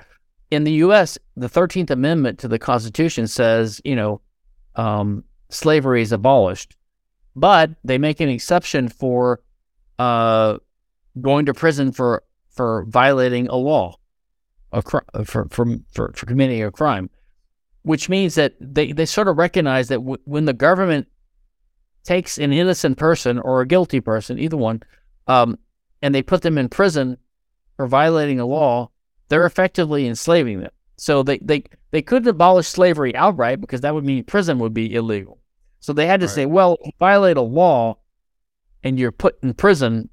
In the U.S., the Thirteenth Amendment to the Constitution says, you know, um, slavery is abolished, but they make an exception for uh, going to prison for for violating a law, a cr- for, for for for committing a crime, which means that they they sort of recognize that w- when the government takes an innocent person or a guilty person, either one, um, and they put them in prison for violating a law, they're effectively enslaving them. So they, they, they couldn't abolish slavery outright because that would mean prison would be illegal. So they had to right. say, well, violate a law and you're put in prison.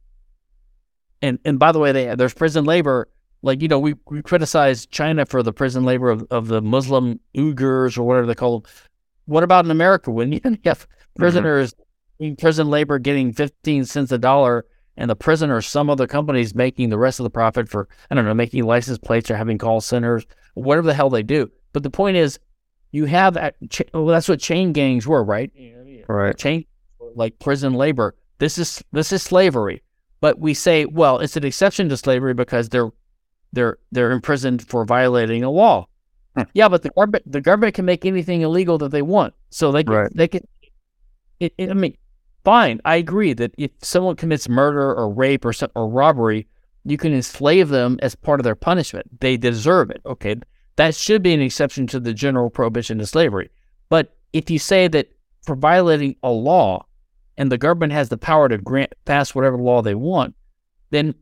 And, and by the way, they, there's prison labor. like you know we, we criticize China for the prison labor of, of the Muslim Uyghurs or whatever they call them. What about in America when you have mm-hmm. prisoners in prison labor getting 15 cents a dollar and the prisoner, some other companies making the rest of the profit for, I don't know, making license plates or having call centers, whatever the hell they do. But the point is, you have that, well, that's what chain gangs were, right? Right. Chain, like prison labor. This is, this is slavery. But we say, well, it's an exception to slavery because they're, they're, they're imprisoned for violating a law. Hmm. Yeah, but the government, the government can make anything illegal that they want. So they can, Right. they can, it, it, I mean, fine. I agree that if someone commits murder or rape or or robbery, you can enslave them as part of their punishment. They deserve it. Okay, that should be an exception to the general prohibition of slavery. But if you say that for violating a law, and the government has the power to grant pass whatever law they want, then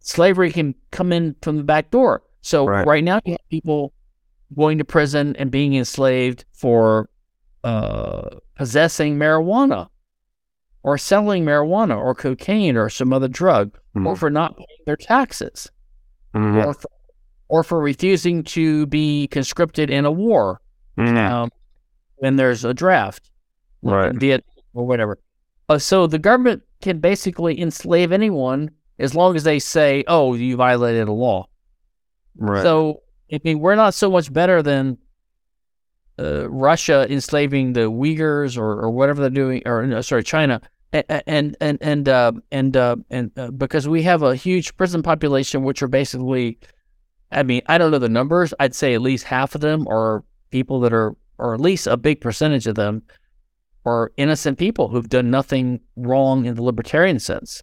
slavery can come in from the back door. So Right. right, now you have people going to prison and being enslaved for uh, possessing marijuana or selling marijuana or cocaine or some other drug or Mhm. for not paying their taxes Mhm. or, for, or for refusing to be conscripted in a war Mhm. um, when there's a draft, Right. or whatever. Uh, so the government can basically enslave anyone as long as they say, "Oh, you violated a law." Right. So I mean, we're not so much better than uh, Russia enslaving the Uyghurs or, or whatever they're doing, or no, sorry, China, and and and uh, and uh, and uh, because we have a huge prison population, which are basically, I mean, I don't know the numbers. I'd say at least half of them are people that are, or at least a big percentage of them, are innocent people who've done nothing wrong in the libertarian sense.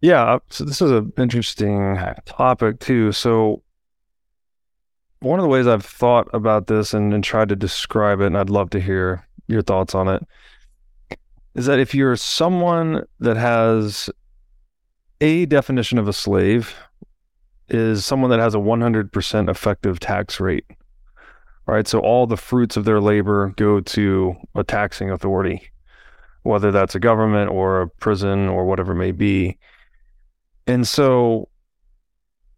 Yeah, uh, so this is an interesting topic too. So one of the ways I've thought about this and, and tried to describe it, and I'd love to hear your thoughts on it, is that if you're someone that has a definition of a slave is someone that has a 100% effective tax rate. Right? So all the fruits of their labor go to a taxing authority, whether that's a government or a prison or whatever it may be. And so,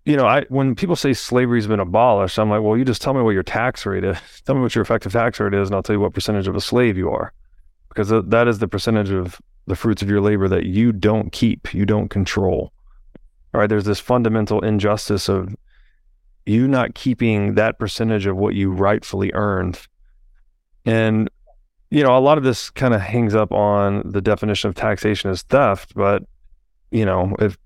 you know, I when people say slavery's been abolished, I'm like, well, you just tell me what your tax rate is. Tell me what your effective tax rate is, and I'll tell you what percentage of a slave you are, because that is the percentage of the fruits of your labor that you don't keep, you don't control. All right, there's this fundamental injustice of you not keeping that percentage of what you rightfully earned, and you know, a lot of this kind of hangs up on the definition of taxation as theft, but you know, if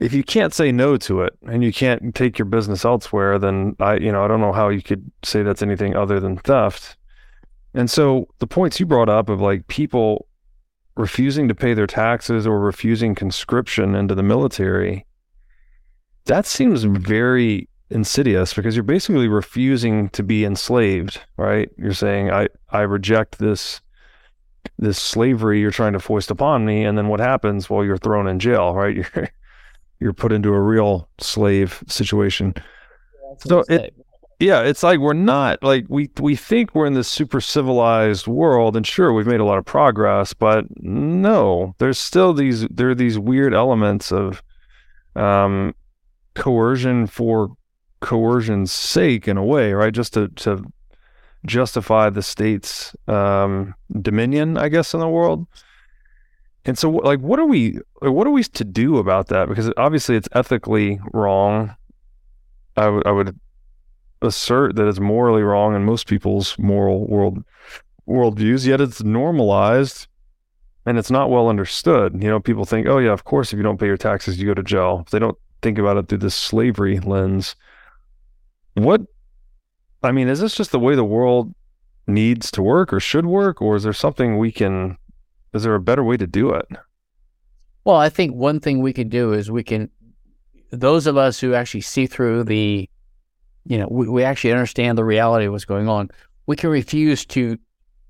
if you can't say no to it and you can't take your business elsewhere, then I, you know, I don't know how you could say that's anything other than theft. And so the points you brought up of like people refusing to pay their taxes or refusing conscription into the military, that seems very insidious because you're basically refusing to be enslaved, right? You're saying I I reject this this slavery you're trying to foist upon me and then what happens? Well you're thrown in jail right? You're you're put into a real slave situation. So it- yeah it's like we're not like we we think we're in this super civilized world and sure we've made a lot of progress but no there's still these there are these weird elements of um coercion for coercion's sake in a way right just to to justify the state's um, dominion, I guess, in the world. And so, like, what are we? What are we to do about that? Because obviously, it's ethically wrong. I would I would assert that it's morally wrong in most people's moral world worldviews. Yet it's normalized, and it's not well understood. You know, people think, oh yeah, of course, if you don't pay your taxes, you go to jail. If they don't think about it through this slavery lens. What I mean, is this just the way the world needs to work or should work, or is there something we can? Is there a better way to do it? Well, I think one thing we can do is we can, those of us who actually see through the, you know, we, we actually understand the reality of what's going on. We can refuse to,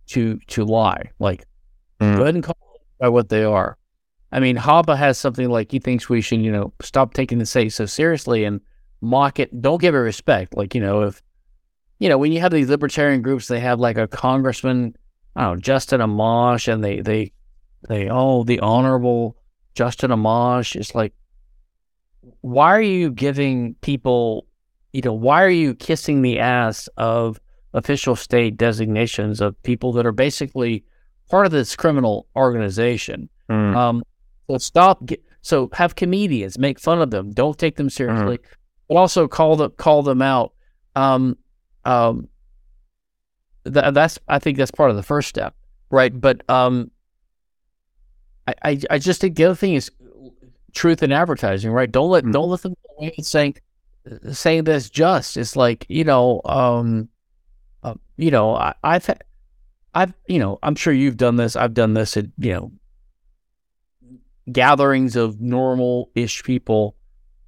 to, to lie. Like, Mm. go ahead and call by what they are. I mean, Hoppe has something like he thinks we should, you know, stop taking the say so seriously and mock it. Don't give it respect. Like, you know, if, you know, when you have these libertarian groups, they have like a congressman, I don't know, Justin Amash, and they, they, they, oh, the honorable Justin Amash is like, why are you giving people, you know, why are you kissing the ass of official state designations of people that are basically part of this criminal organization? Mm. Um, so stop. Get, so have comedians make fun of them. Don't take them seriously, but also call them call them out. Um, um, th- that's I think that's part of the first step, right? But um, I, I I just think the other thing is truth in advertising, right? Don't let Mm. don't let them saying saying that's just. It's like you know, um, uh, you know, I, I've I've you know, I'm sure you've done this. I've done this at you know gatherings of normal ish people,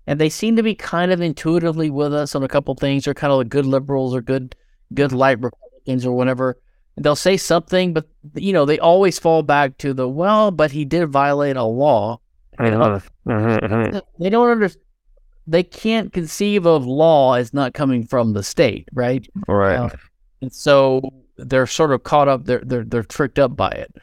and they seem to be kind of intuitively with us on a couple things. They're kind of like good liberals or good good light Republicans or whatever. And they'll say something, but you know, they always fall back to the well, but he did violate a law. Mhm, mhm. They don't understand. They can't conceive of law as not coming from the state, right? Right. Uh, and so they're sort of caught up. They're they're they're tricked up by it.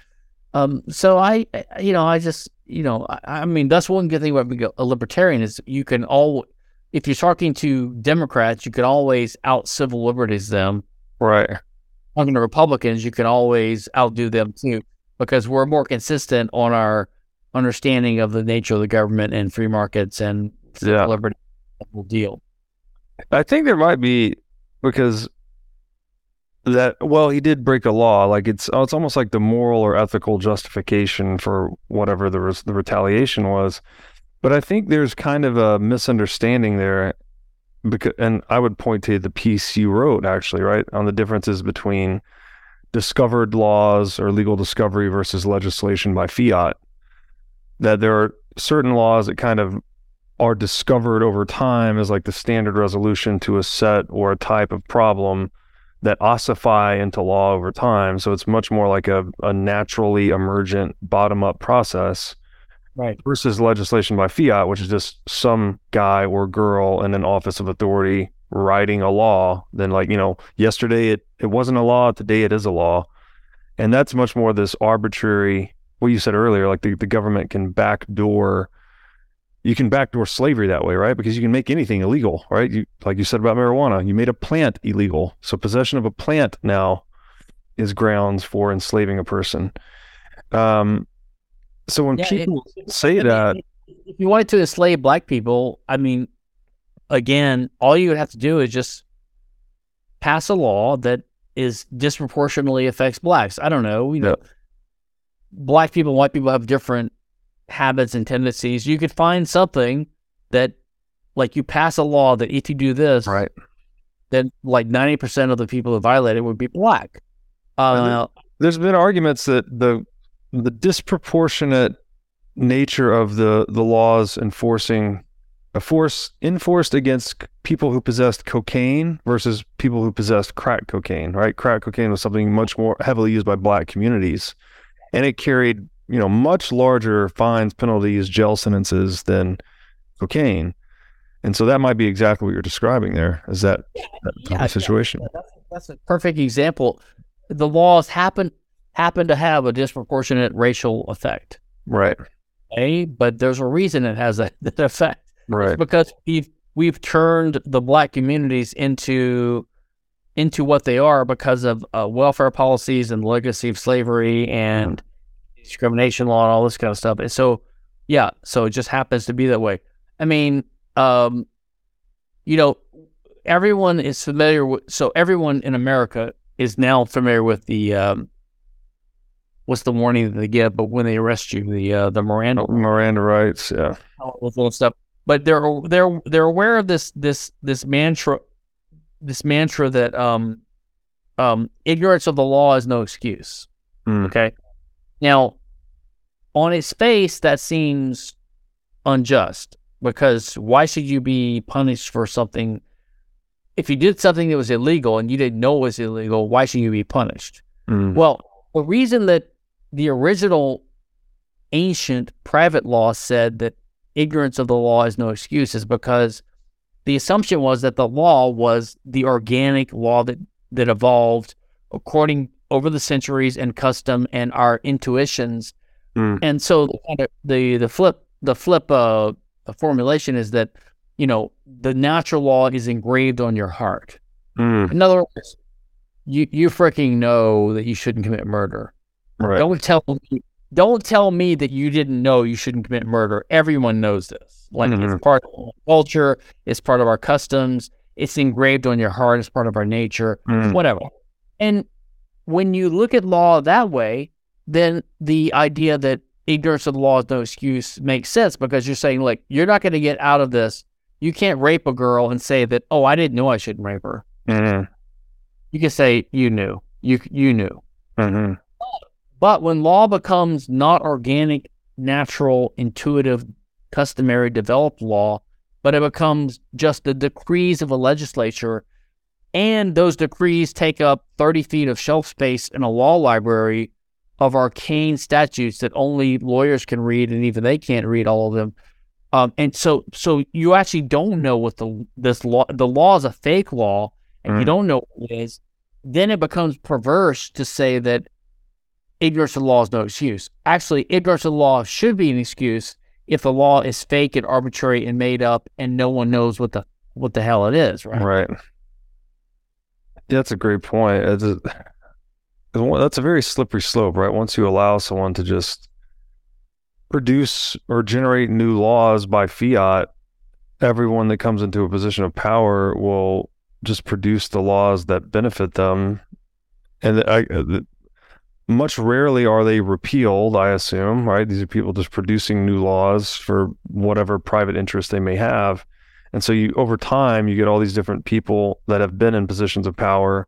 Um. So I, I- you know, I just, you know, I, I mean, that's one good thing about being a libertarian is you can all, if you're talking to Democrats, you can always out civil liberties them. Right. Talking to Republicans, you can always outdo them too, because we're more consistent on our understanding of the nature of the government and free markets and civil Yeah. liberty deal. I think there might be because that well he did break a law like it's oh, it's almost like the moral or ethical justification for whatever the res- the retaliation was. But I think there's kind of a misunderstanding there because and I would point to the piece you wrote actually right on the differences between discovered laws or legal discovery versus legislation by fiat that there are certain laws that kind of are discovered over time as like the standard resolution to a set or a type of problem that ossify into law over time. So it's much more like a, a naturally emergent bottom up process Right. versus legislation by fiat, which is just some guy or girl in an office of authority writing a law. Then, like, you know, yesterday it, it wasn't a law, today it is a law. And that's much more this arbitrary, what you said earlier, like the, the government can backdoor you can backdoor slavery that way, right? Because you can make anything illegal, right? You like you said about marijuana, you made a plant illegal. So possession of a plant now is grounds for enslaving a person. Um so when Yeah, it- people say I that, if- if you wanted to enslave black people, I mean, again, all you would have to do is just pass a law that is disproportionately affects blacks. I don't know, you know, black people, and white people have different habits and tendencies. You could find something that, like, you pass a law that if you do this, right? then like ninety percent of the people who violate it would be black. Uh, There's been arguments that the the disproportionate nature of the the laws enforcing a force enforced against people who possessed cocaine versus people who possessed crack cocaine, right? Crack cocaine was something much more heavily used by black communities. And it carried, you know, much larger fines, penalties, jail sentences than cocaine. And so that might be exactly what you're describing there, is that, that yeah, situation. Yeah, that's, that's a perfect example. The laws happen happen to have a disproportionate racial effect. Right. Okay, but there's a reason it has that, that effect. Right. It's because we've we've turned the black communities into into what they are because of uh, welfare policies and legacy of slavery and discrimination law and all this kind of stuff. And so, yeah, so it just happens to be that way. I mean, um, you know, everyone is familiar with. So everyone in America is now familiar with the um, what's the warning that they get, but when they arrest you, the uh, the Miranda Miranda rights, yeah. all this little stuff. But they're they're they're aware of this this this mantra, this mantra that um um ignorance of the law is no excuse. Mm. Okay, now on its face that seems unjust because why should you be punished for something? If you did something that was illegal and you didn't know it was illegal, why should you be punished? Mm. Well, the reason that the original ancient private law said that ignorance of the law is no excuse is because the assumption was that the law was the organic law that, that evolved according over the centuries and custom and our intuitions. Mm. And so the, the flip the flip uh a formulation is that you know the natural law is engraved on your heart. Mm, In other words, you you freaking know that you shouldn't commit murder. right. Don't tell me don't tell me that you didn't know you shouldn't commit murder. Everyone knows this. Like Mhm. it's part of our culture, it's part of our customs, it's engraved on your heart, it's part of our nature, Mm, whatever. And when you look at law that way, then the idea that ignorance of the law is no excuse makes sense because you're saying like you're not going to get out of this. You can't rape a girl and say that, "Oh, I didn't know I shouldn't rape her." mm, You can say you knew. You you knew. mhm. But when law becomes not organic, natural, intuitive, customary, developed law, but it becomes just the decrees of a legislature, and those decrees take up 30 feet of shelf space in a law library of arcane statutes that only lawyers can read, and even they can't read all of them. Um, and so, so you actually don't know what the this law the law is a fake law, and you Mm. don't know what it is. Then it becomes perverse to say that ignorance of the law is no excuse. Actually, ignorance of the law should be an excuse if the law is fake and arbitrary and made up, and no one knows what the what the hell it is, right? Right. That's a great point. A, that's a very slippery slope, right? Once you allow someone to just produce or generate new laws by fiat, everyone that comes into a position of power will just produce the laws that benefit them. And I, uh, much rarely are they repealed, I assume, right? These are people just producing new laws for whatever private interest they may have. And so you over time you get all these different people that have been in positions of power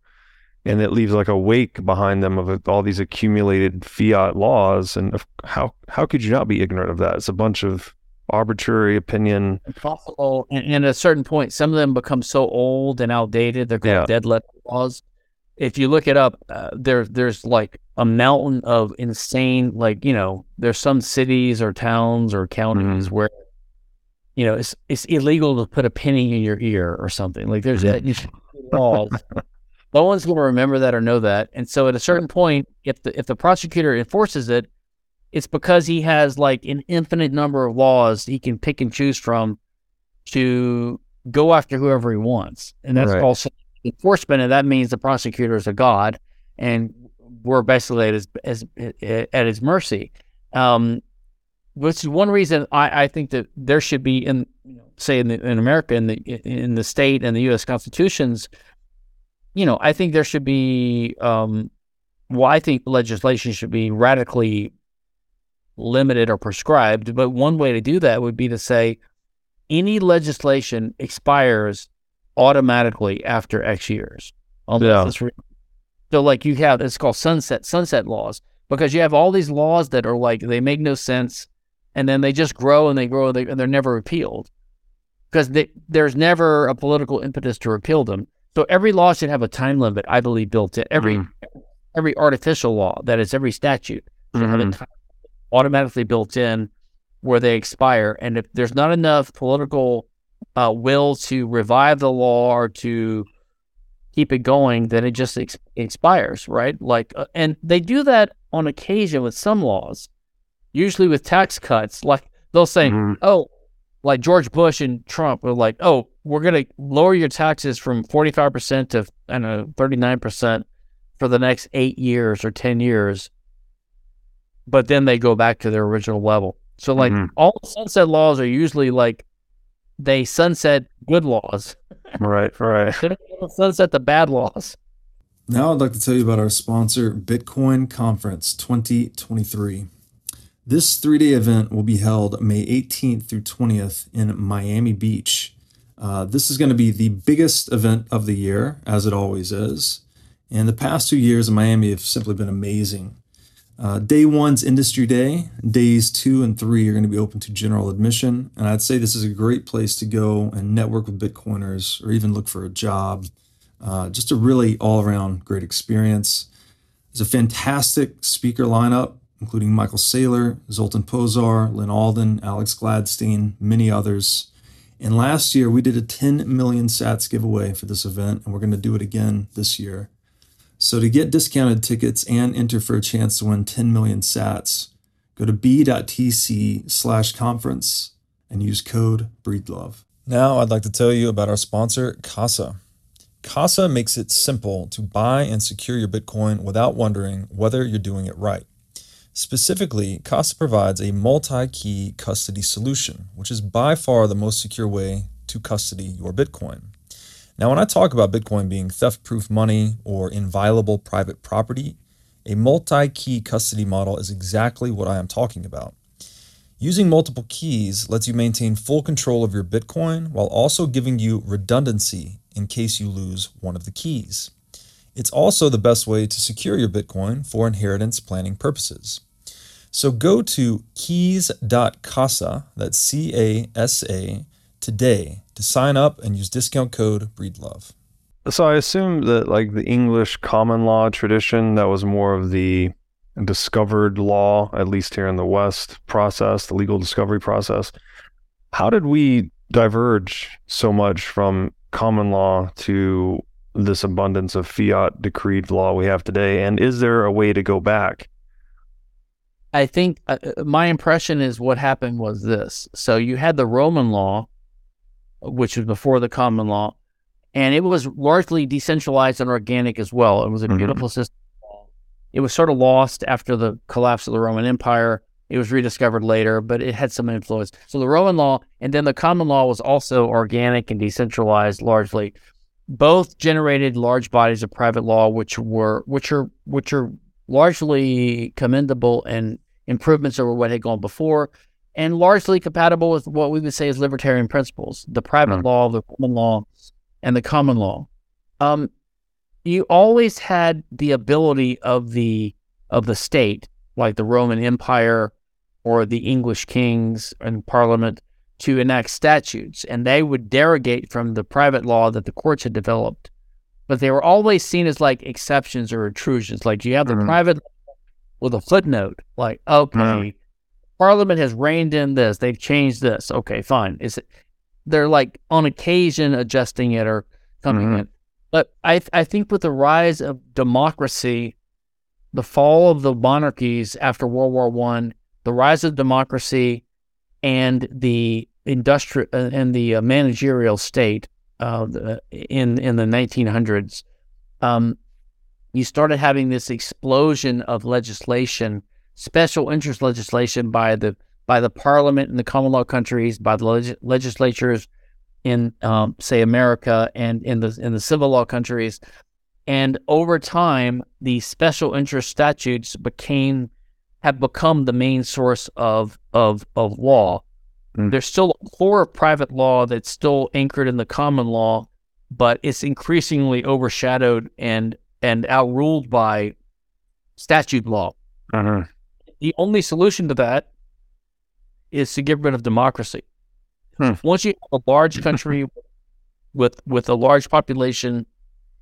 and it leaves like a wake behind them of all these accumulated fiat laws and of- how how could you not be ignorant of that? It's a bunch of arbitrary opinion. Impossible. And, and at a certain point, some of them become so old and outdated, they're called Yeah. dead letter laws. If you look it up, uh, there there's like a mountain of insane, like you know, there's some cities or towns or counties where, you know, it's it's illegal to put a penny in your ear or something. Like there's Yeah. uh, laws. no one's going to remember that or know that. And so at a certain point, if the if the prosecutor enforces it, it's because he has like an infinite number of laws he can pick and choose from to go after whoever he wants. And that's Right. called enforcement. And that means the prosecutor is a god and we're basically at his, as, at his mercy. Um, which is one reason I, I think that there should be in, you know, say in, the, in America, in the, in the state and the U.S. constitutions, you know, I think there should be, um, well, I think legislation should be radically limited or prescribed. But one way to do that would be to say any legislation expires automatically after X years. Yeah. re- so, like you have, it's called sunset sunset laws because you have all these laws that are like they make no sense, and then they just grow and they grow and, they, and they're never repealed because they, there's never a political impetus to repeal them. So every law should have a time limit, I believe, built in. Every Mhm. every artificial law, that is every statute, should have a Mhm. time automatically built in where they expire. And if there's not enough political uh, will to revive the law or to keep it going, then it just ex- expires, right? Like, uh, and they do that on occasion with some laws, usually with tax cuts. Like they'll say, Mhm. oh, like George Bush and Trump were like, oh, we're going to lower your taxes from 45% to, I don't know, 39% for the next eight years or 10 years. But then they go back to their original level. So, like, Mhm. all sunset laws are usually like they sunset good laws, Right, right. they don't sunset the bad laws. Now I'd like to tell you about our sponsor, Bitcoin Conference 2023. This three day event will be held May 18th through 20th in Miami Beach. Uh, this is going to be the biggest event of the year, as it always is. And the past two years in Miami have simply been amazing. Uh, day one's industry day. Days two and three are going to be open to general admission. And I'd say this is a great place to go and network with Bitcoiners or even look for a job. Uh, just a really all around great experience. There's a fantastic speaker lineup, including Michael Saylor, Zoltan Pozsar, Lyn Alden, Alex Gladstein, many others. And last year, we did a 10 million sats giveaway for this event, and we're going to do it again this year. So, to get discounted tickets and enter for a chance to win 10 million sats, go to b.tc slash conference and use code BREEDLOVE. Now, I'd like to tell you about our sponsor, Casa. Casa makes it simple to buy and secure your Bitcoin without wondering whether you're doing it right. Specifically, Casa provides a multi key custody solution, which is by far the most secure way to custody your Bitcoin. Now, when I talk about Bitcoin being theft proof money or inviolable private property, a multi key custody model is exactly what I am talking about. Using multiple keys lets you maintain full control of your Bitcoin while also giving you redundancy in case you lose one of the keys. It's also the best way to secure your Bitcoin for inheritance planning purposes. So go to keys.casa, that's C A S A, today to sign up and use discount code BREEDLOVE. So I assume that like the English common law tradition, that was more of the discovered law, at least here in the West process, the legal discovery process. How did we diverge so much from common law to this abundance of fiat decreed law we have today? And is there a way to go back? I think uh, uh, my impression is what happened was this. So you had the Roman law, which was before the common law, and it was largely decentralized and organic as well. It was a Mhm. beautiful system. It was sort of lost after the collapse of the Roman Empire. It was rediscovered later, but it had some influence. So the Roman law and then the common law was also organic and decentralized largely. Both generated large bodies of private law, which were which are which are largely commendable and improvements over what had gone before, and largely compatible with what we would say is libertarian principles: the private Mm. law, the common law, and the common law. Um, you always had the ability of the of the state, like the Roman Empire or the English kings and Parliament, to enact statutes, and they would derogate from the private law that the courts had developed. But they were always seen as like exceptions or intrusions. Like you have the Mhm. private with a footnote, like okay, Mhm. Parliament has reined in this, they've changed this. Okay, fine. Is it? They're like on occasion adjusting it or coming Mhm. in. But I I think with the rise of democracy, the fall of the monarchies after World War One, the rise of democracy, and the industrial uh, and the uh, managerial state uh, in in the 1900s, um, you started having this explosion of legislation, special interest legislation by the by the parliament in the common law countries, by the leg- legislatures in um, say America and in the in the civil law countries, and over time, the special interest statutes became have become the main source of of of law. Mm. There's still a core of private law that's still anchored in the common law, but it's increasingly overshadowed and and outruled by statute law. Mhm. The only solution to that is to get rid of democracy. Hmm. Once you have a large country with with a large population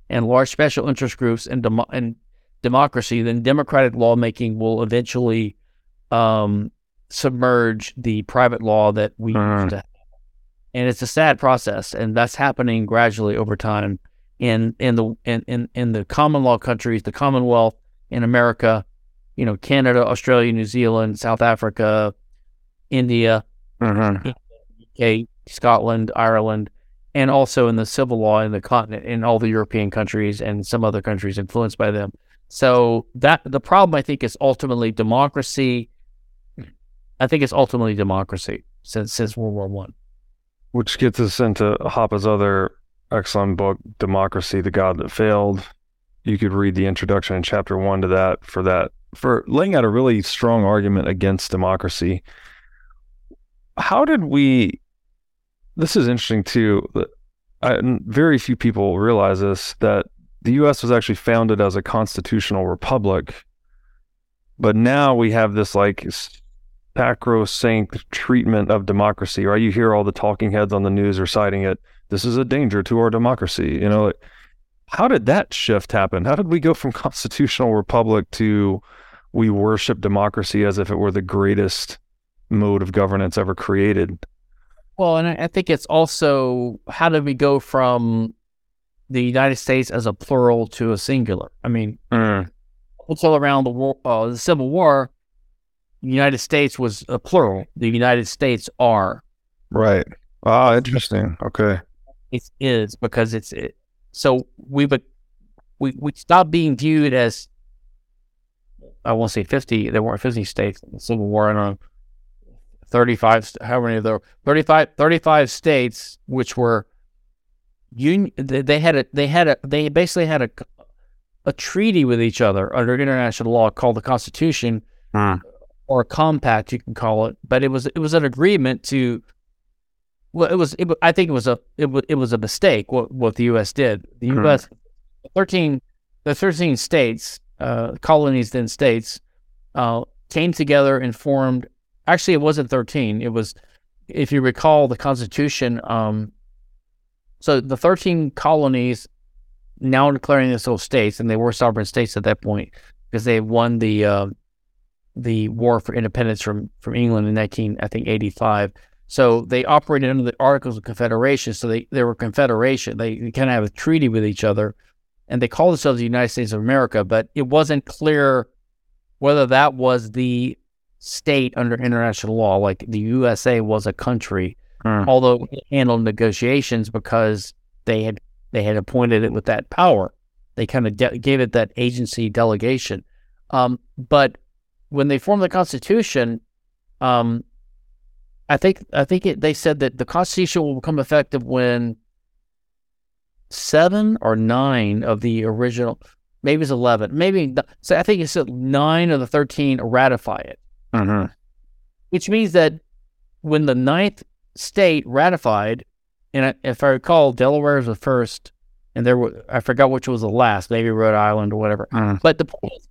and large special interest groups and demo- and democracy, then democratic lawmaking will eventually um, submerge the private law that we used to. have. And it's a sad process, and that's happening gradually over time in in the in, in, in the common law countries, the Commonwealth in America, you know, Canada, Australia, New Zealand, South Africa, India, Mhm. UK, Scotland, Ireland, and also in the civil law in the continent, in all the European countries and some other countries influenced by them. So that the problem, I think, is ultimately democracy. I think it's ultimately democracy since since World War One. Which gets us into Hoppe's other excellent book, Democracy, the God That Failed. You could read the introduction in chapter one to that for that, for laying out a really strong argument against democracy. How did we? This is interesting too. I, very few people realize this that the U.S. was actually founded as a constitutional republic, but now we have this like sacrosanct treatment of democracy, right? You hear all the talking heads on the news are citing it. This is a danger to our democracy. You know, like, how did that shift happen? How did we go from constitutional republic to we worship democracy as if it were the greatest mode of governance ever created? Well, and I, think it's also how did we go from the United States as a plural to a singular? I mean, until around the war, uh, the Civil War, United States was a plural. The United States are. Right. Ah, interesting. Okay. It is because it's it, so we but we we stopped being viewed as I won't say fifty. There weren't fifty states in the Civil War. I don't know. 35 how many of there 35 35 states which were union they, they had a they had a they basically had a a treaty with each other under international law called the constitution Hmm. Or a compact you can call it but it was it was an agreement to well it was it, i think it was a it, wa- it was a mistake what what the us did the Hmm. us 13 the 13 states uh colonies then states uh came together and formed actually it wasn't 13 it was if you recall the constitution um so the 13 colonies now declaring themselves states and they were sovereign states at that point because they won the uh, the war for independence from from England in 19 I think 85 so they operated under the Articles of Confederation so they they were confederation. They, they kind of have a treaty with each other and they call themselves the United States of America but it wasn't clear whether that was the state under international law like the USA was a country Hmm. although it handled negotiations because they had they had appointed it with that power. They kind of de- gave it that agency delegation. Um, but when they formed the constitution um, i think i think it, they said that the constitution will become effective when seven or nine of the original maybe it's 11 maybe so i think it said nine of the 13 ratify it hmm which means that when the ninth state ratified, and if I recall, Delaware was the first, and there were I forgot which was the last, maybe Rhode Island or whatever. Mhm. But the point is,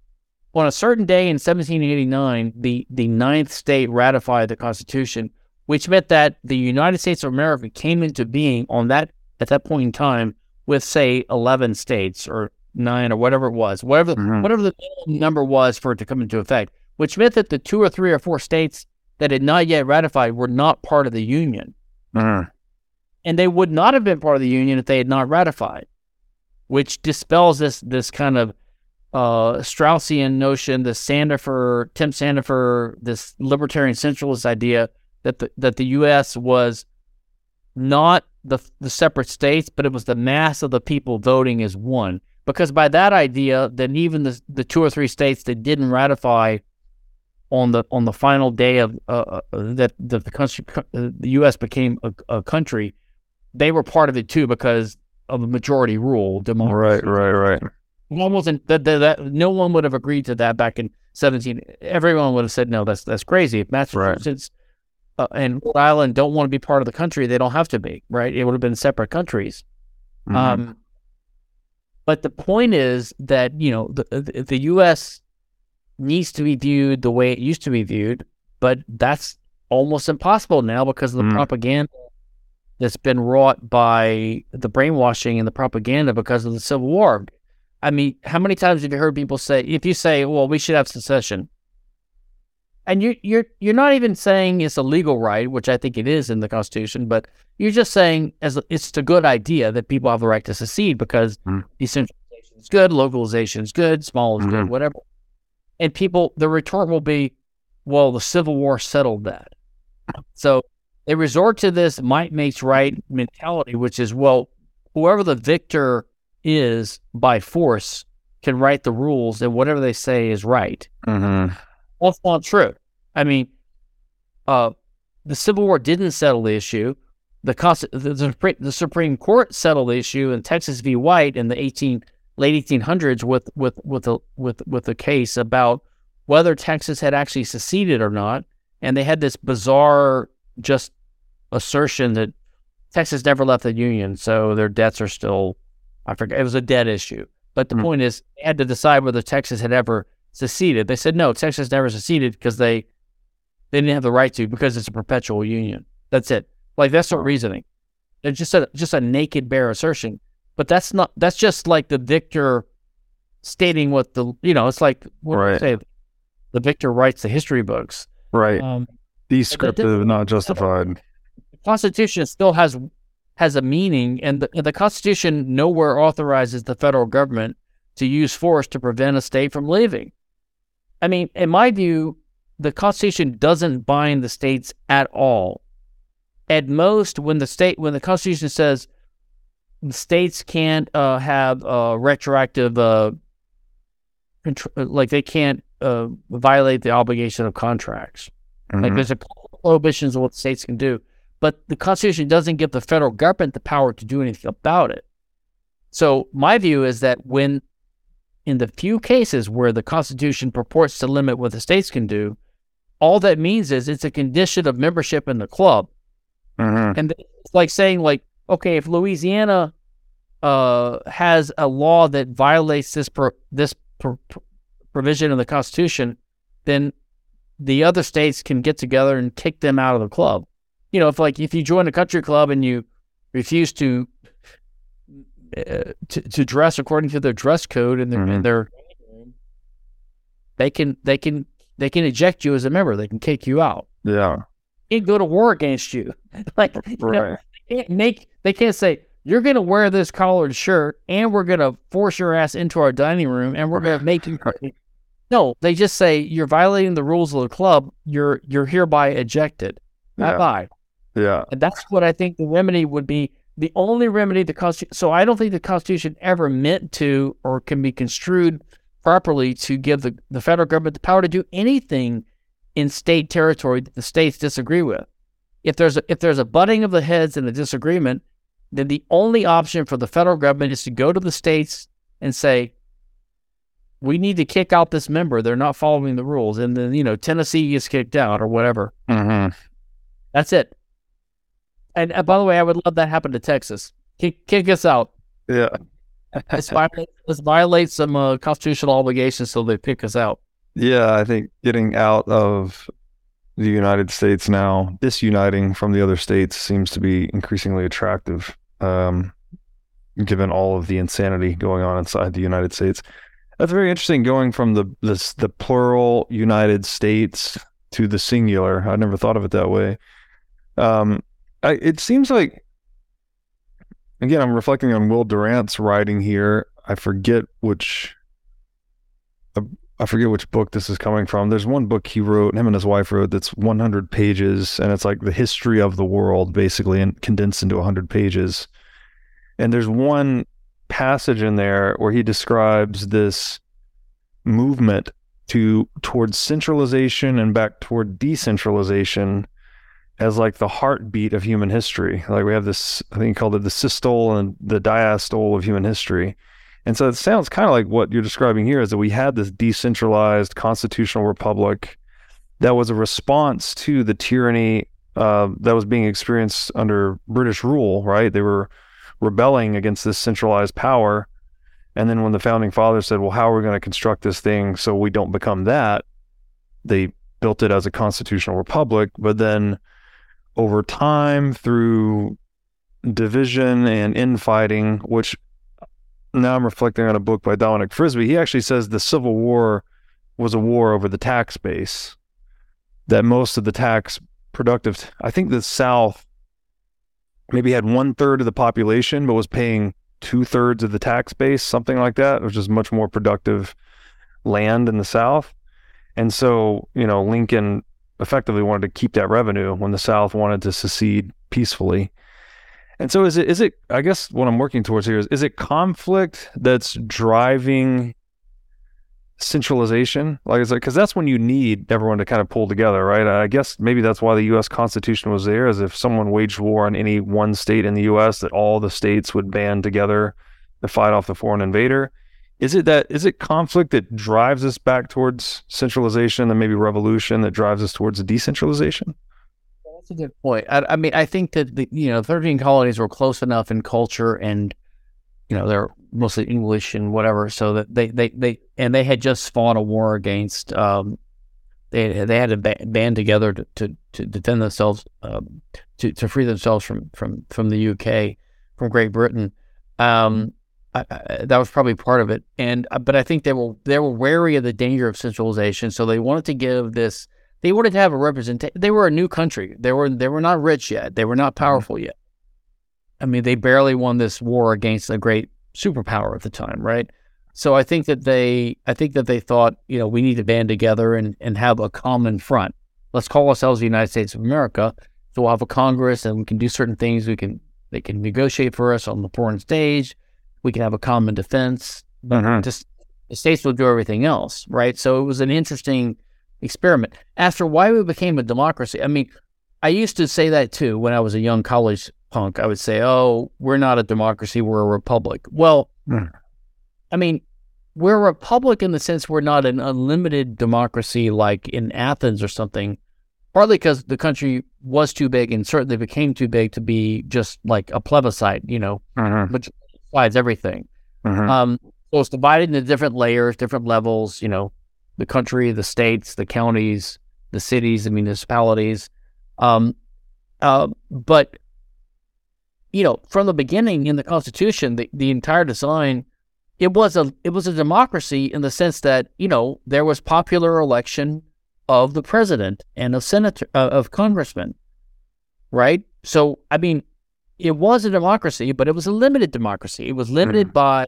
on a certain day in 1789, the the ninth state ratified the Constitution, which meant that the United States of America came into being on that at that point in time with say 11 states or nine or whatever it was, whatever Mhm. whatever the number was for it to come into effect, which meant that the two or three or four states that had not yet ratified were not part of the union, hmm and they would not have been part of the union if they had not ratified, which dispels this this kind of uh, Straussian notion, the Sandefur, Tim Sandefur, this libertarian centralist idea that the that the U.S. was not the the separate states, but it was the mass of the people voting as one. Because by that idea, then even the the two or three states that didn't ratify on the on the final day of uh, uh, that that the country uh, the U.S. became a, a country, they were part of it too because of the majority rule. Democracy. Right, right, right. Wasn't that, that, that no one would have agreed to that back in seventeen. Everyone would have said no. That's that's crazy. If Massachusetts uh, and Rhode Island don't want to be part of the country, they don't have to be. Right? It would have been separate countries. Mhm. Um, but the point is that you know the the, the U.S. needs to be viewed the way it used to be viewed, but that's almost impossible now because of the Mm. propaganda that's been wrought by the brainwashing and the propaganda because of the Civil War. I mean, how many times have you heard people say, if you say, "Well, we should have secession," and you you're you're not even saying it's a legal right, which I think it is in the Constitution, but you're just saying as a, it's a good idea that people have the right to secede because Mm. decentralization is good, localization is good, small is good, Mhm. whatever. And people, the retort will be, "Well, the Civil War settled that." So they resort to this might makes right mentality, which is, well, whoever the victor is by force can write the rules, and whatever they say is right. Mhm. That's not true. I mean, uh, the Civil War didn't settle the issue. The, Consti- the, the, the Supreme Court settled the issue in Texas v. White in the 18 late 1800s with with with a with with a case about whether Texas had actually seceded or not, and they had this bizarre just assertion that Texas never left the Union, so their debts are still. I forget. It was a dead issue, but the Hmm. point is, they had to decide whether Texas had ever seceded. They said no, Texas never seceded because they they didn't have the right to because it's a perpetual union. That's it. Like that's not reasoning. It's just a just a naked bare assertion. But that's not. That's just like the victor stating what the you know. It's like what Right. say the victor writes the history books. Right. Um, Descriptive, not justified. the Constitution still has has a meaning, and the, the Constitution nowhere authorizes the federal government to use force to prevent a state from leaving. I mean, in my view, the Constitution doesn't bind the states at all, at most, when the state, when the Constitution says the states can't uh, have uh, retroactive, uh, contr- like they can't uh, violate the obligation of contracts. Like Mhm. there's a prohibitions of what states can do, but the Constitution doesn't give the federal government the power to do anything about it. So my view is that when, in the few cases where the Constitution purports to limit what the states can do, all that means is it's a condition of membership in the club. Mhm. And it's like saying, like, okay, if Louisiana uh, has a law that violates this pro- this pro- pro- provision of the Constitution, then the other states can get together and kick them out of the club. You know, if like if you join a country club and you refuse to uh, to, to dress according to their dress code and their, Mhm. and their they can they can they can eject you as a member. They can kick you out. Yeah. They can't go to war against you. like you know, they can't make they can't say you're going to wear this collared shirt and we're going to force your ass into our dining room and we're going to make you no they just say you're violating the rules of the club you're you're hereby ejected bye bye Yeah. and that's what i think the remedy would be the only remedy the constitution so i don't think the constitution ever meant to or can be construed properly to give the, the federal government the power to do anything in state territory that the states disagree with if there's a, if there's a butting of the heads and a disagreement, then the only option for the federal government is to go to the states and say, "We need to kick out this member. They're not following the rules." And then you know Tennessee gets kicked out or whatever. Mhm. That's it. And uh, by the way, I would love that happen to Texas. Kick kick us out. Yeah. Let's violate, let's violate some uh, constitutional obligations so they pick us out. Yeah, I think getting out of the United States now, disuniting from the other states seems to be increasingly attractive, um, given all of the insanity going on inside the United States. That's very interesting. Going from the this, the plural United States to the singular. I never thought of it that way. Um, I, it seems like again, I'm reflecting on Will Durant's writing here. I forget which uh, I forget which book this is coming from. There's one book he wrote, him and his wife wrote, that's 100 pages, and it's like the history of the world, basically, and condensed into 100 pages. And there's one passage in there where he describes this movement to towards centralization and back toward decentralization as like the heartbeat of human history. Like we have this, I think he called it the systole and the diastole of human history. And so it sounds kind of like what you're describing here is that we had this decentralized constitutional republic that was a response to the tyranny uh, that was being experienced under British rule, right? They were rebelling against this centralized power. And then when the founding fathers said, well, how are we going to construct this thing so we don't become that? They built it as a constitutional republic. But then over time, through division and infighting, which now I'm reflecting on a book by Dominic Frisby. He actually says the Civil War was a war over the tax base. That most of the tax productive, I think the South maybe had one third of the population, but was paying two thirds of the tax base, something like that, which is much more productive land in the South. And so, you know, Lincoln effectively wanted to keep that revenue when the South wanted to secede peacefully. And so is it is it I guess what I'm working towards here is is it conflict that's driving centralization? Like is it because that's when you need everyone to kind of pull together, right? I guess maybe that's why the US Constitution was there, is if someone waged war on any one state in the US that all the states would band together to fight off the foreign invader. Is it that is it conflict that drives us back towards centralization and maybe revolution that drives us towards decentralization? That's a good point. I, I mean, I think that the you know thirteen colonies were close enough in culture and you know they're mostly English and whatever, so that they they, they and they had just fought a war against. Um, they they had to ba- band together to, to, to defend themselves, um, to to free themselves from from from the UK, from Great Britain. Um, I, I, that was probably part of it, and uh, but I think they were they were wary of the danger of centralization, so they wanted to give this they wanted to have a representation. They were a new country. They were they were not rich yet. They were not powerful yet. I mean, they barely won this war against a great superpower at the time, right? So I think that they I think that they thought, you know, we need to band together and and have a common front. Let's call ourselves the United States of America, So we'll have a Congress, and we can do certain things. We can they can negotiate for us on the foreign stage. We can have a common defense, but Mhm. just the states will do everything else, right? So it was an interesting experiment. After why we became a democracy, I mean, I used to say that too when I was a young college punk. I would say, "Oh, we're not a democracy; we're a republic." Well, Hmm. I mean, we're a republic in the sense we're not an unlimited democracy like in Athens or something. Partly because the country was too big and certainly became too big to be just like a plebiscite, you know, Mhm. which decides everything. Mhm. Um, so it's divided into different layers, different levels, you know, the country, the states, the counties, the cities, the municipalities. Um, uh, but, you know, from the beginning in the Constitution, the, the entire design, it was a it was a democracy in the sense that you know there was popular election of the president and of senator uh, of congressmen, right? So I mean, it was a democracy, but it was a limited democracy. It was limited by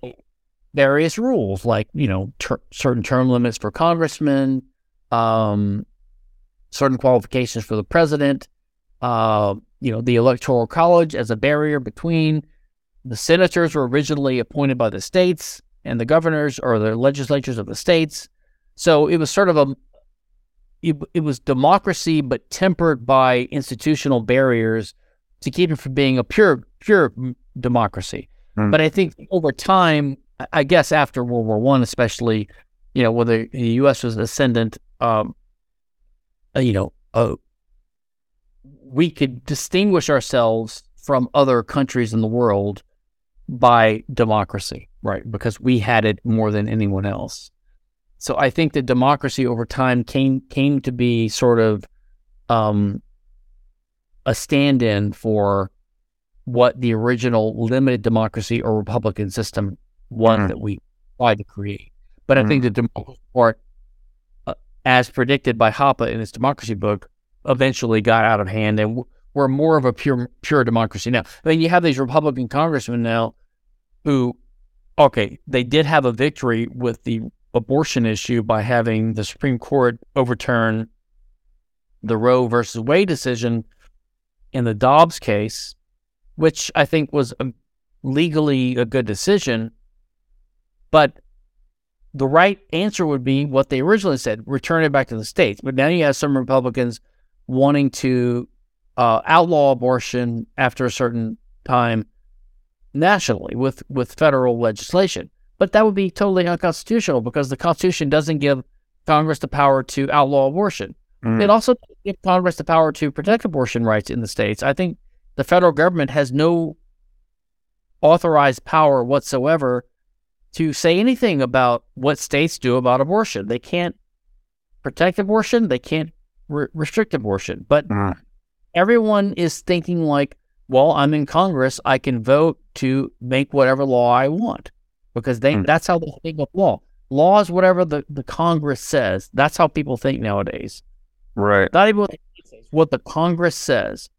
various rules, like you know ter- certain term limits for congressmen, um, certain qualifications for the president, uh, you know, the electoral college as a barrier between the senators were originally appointed by the states and the governors or the legislatures of the states. So it was sort of a it, it was democracy but tempered by institutional barriers to keep it from being a pure pure democracy. Mm. But I think over time, I- guess after World War One, especially, you know, when the, the U.S. was ascendant, um, uh, you know, uh, we could distinguish ourselves from other countries in the world by democracy, right? Because we had it more than anyone else. So I think that democracy over time came came to be sort of um, a stand-in for what the original limited democracy or republican system was Mhm. that we tried to create. But I think the democracy part, uh, as predicted by Hoppe in his democracy book, eventually got out of hand and w- we're more of a pure pure democracy now. I mean, you have these Republican congressmen now who, okay, they did have a victory with the abortion issue by having the Supreme Court overturn the Roe versus Wade decision in the Dobbs case, which I think was a, legally a good decision. But the right answer would be what they originally said return it back to the states. But now you have some Republicans wanting to uh, outlaw abortion after a certain time nationally with, with federal legislation. But that would be totally unconstitutional because the Constitution doesn't give Congress the power to outlaw abortion. Mm. It also doesn't Congress the power to protect abortion rights in the states. I think the federal government has no authorized power whatsoever to say anything about what states do about abortion. They can't protect abortion, they can't re- restrict abortion. But Mm. everyone is thinking like, well, I'm in Congress, I can vote to make whatever law I want because they Mm. that's how they think of law. Law is whatever the, the Congress says. That's how people think nowadays. Right. Not even what the says, what the Congress says.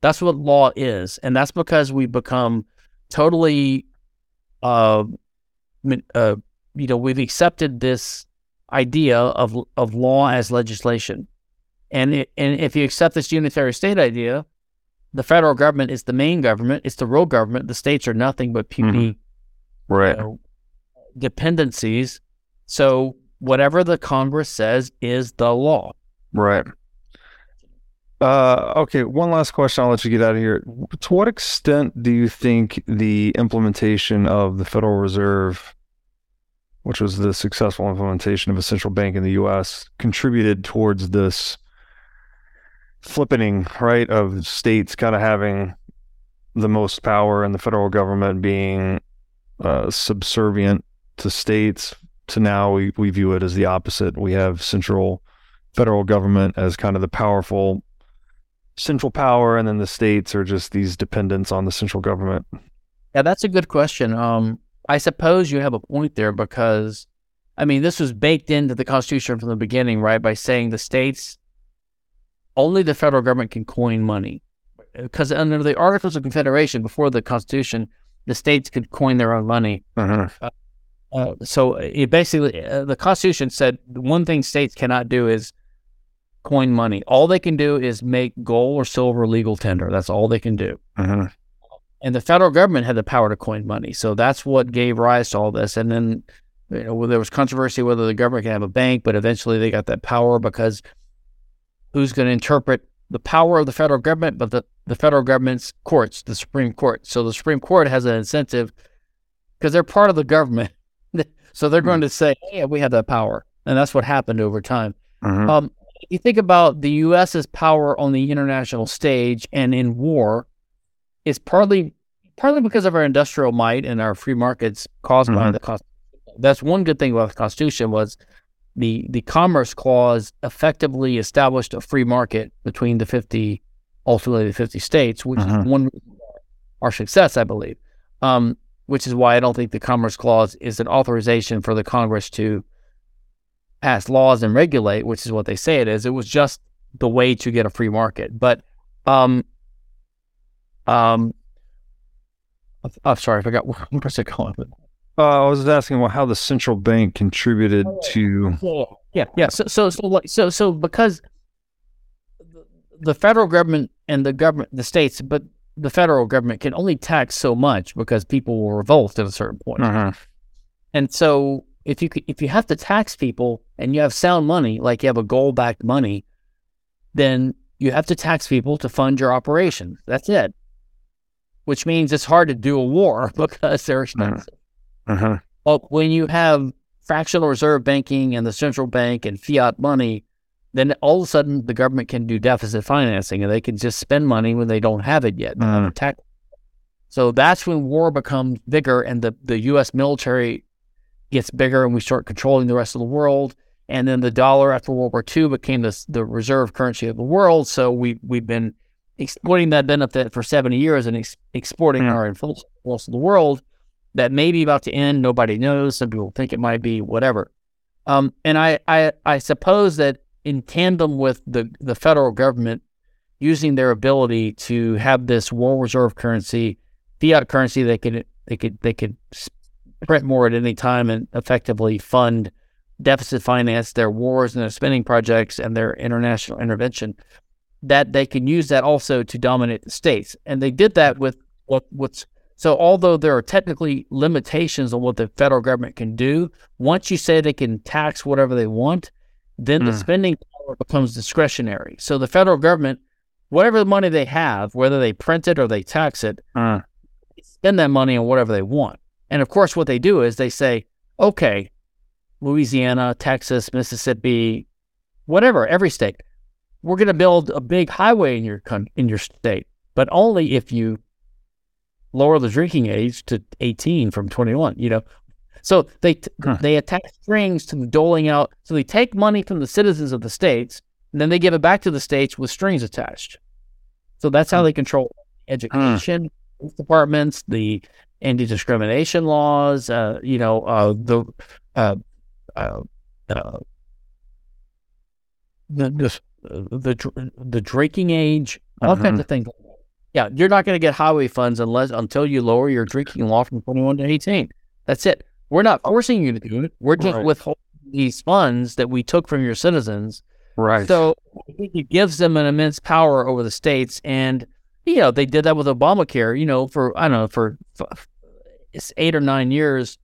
That's what law is, and that's because we've become totally, uh, uh, you know, we've accepted this idea of of law as legislation, and it, and if you accept this unitary state idea, the federal government is the main government. It's the real government. The states are nothing but puny Right. you know, dependencies. So whatever the Congress says is the law. Right. Uh, okay, one last question. I'll let you get out of here. To what extent do you think the implementation of the Federal Reserve, which was the successful implementation of a central bank in the U.S., contributed towards this flippening, right, of states kind of having the most power and the federal government being uh, subservient to states? To now, we, we view it as the opposite. We have central federal government as kind of the powerful central power, and then the states are just these dependents on the central government. Yeah, that's a good question. Um, I suppose you have a point there because, I mean, this was baked into the Constitution from the beginning, right? By saying the states, only the federal government can coin money. Because under the Articles of Confederation, before the Constitution, the states could coin their own money. Uh-huh. Uh, so it basically, uh, the Constitution said one thing states cannot do is coin money. All they can do is make gold or silver legal tender. That's all they can do. Mhm. And the federal government had the power to coin money. So that's what gave rise to all this. And then you know, there was controversy whether the government can have a bank, but eventually they got that power because who's going to interpret the power of the federal government, but the, the federal government's courts, the Supreme Court. So the Supreme Court has an incentive because they're part of the government. so they're going to say, yeah, we have that power. And that's what happened over time. Mhm. Um, you think about the U.S.'s power on the international stage and in war, is partly partly because of our industrial might and our free markets caused by Mhm. the Constitution. That's one good thing about the Constitution was the the Commerce Clause effectively established a free market between the fifty, ultimately the fifty states, which Mhm. is one our success, I believe. Um, which is why I don't think the Commerce Clause is an authorization for the Congress to pass laws and regulate, which is what they say it is. It was just the way to get a free market. But um um I'm sorry, I forgot where where's it going with Uh, I was asking well, how the central bank contributed to. yeah, yeah. So, so, so, so, so, because the- the federal government and the government, the states, but the federal government can only tax so much because people will revolt at a certain point. Mhm. And so, if you could, if you have to tax people and you have sound money, like you have a gold backed money, then you have to tax people to fund your operations. That's it. Which means it's hard to do a war because they're expensive. Mhm. But when you have fractional reserve banking and the central bank and fiat money, then all of a sudden the government can do deficit financing and they can just spend money when they don't have it yet. Tax- So that's when war becomes bigger and the, the U.S. military gets bigger and we start controlling the rest of the world. And then the dollar after World War II became the, the reserve currency of the world. So we, we've been exploiting that benefit for 70 years and ex- exporting Yeah. our influence to the of the world that may be about to end. Nobody knows. Some people think it might be, whatever. Um, and I, I, I suppose that in tandem with the, the federal government using their ability to have this world reserve currency, fiat currency, they could they could they could print more at any time and effectively fund deficit finance their wars and their spending projects and their international intervention. That they can use that also to dominate the states, and they did that with what what's so, although there are technically limitations on what the federal government can do, once you say they can tax whatever they want, then the Mm. spending power becomes discretionary. So, the federal government, whatever the money they have, whether they print it or they tax it, Mm. spend that money on whatever they want. And of course, what they do is they say, okay, Louisiana, Texas, Mississippi, whatever, every state, we're going to build a big highway in your con- in your state, but only if you lower the drinking age to 18 from 21, you know. So they t- Huh. they attach strings to the doling out. So they take money from the citizens of the states, and then they give it back to the states with strings attached. So that's how hmm. they control hmm. education, police departments, the anti-discrimination laws, uh, you know, uh, the uh, uh, uh, the the the, the drinking age, all kinds Mhm. of things. Yeah, you're not going to get highway funds unless until you lower your drinking law from 21 to 18. That's it. We're not forcing you to do it. We're just Right. withholding these funds that we took from your citizens Right. so it gives them an immense power over the states, and you know they did that with Obamacare. You know, for I don't know for, eight or nine years,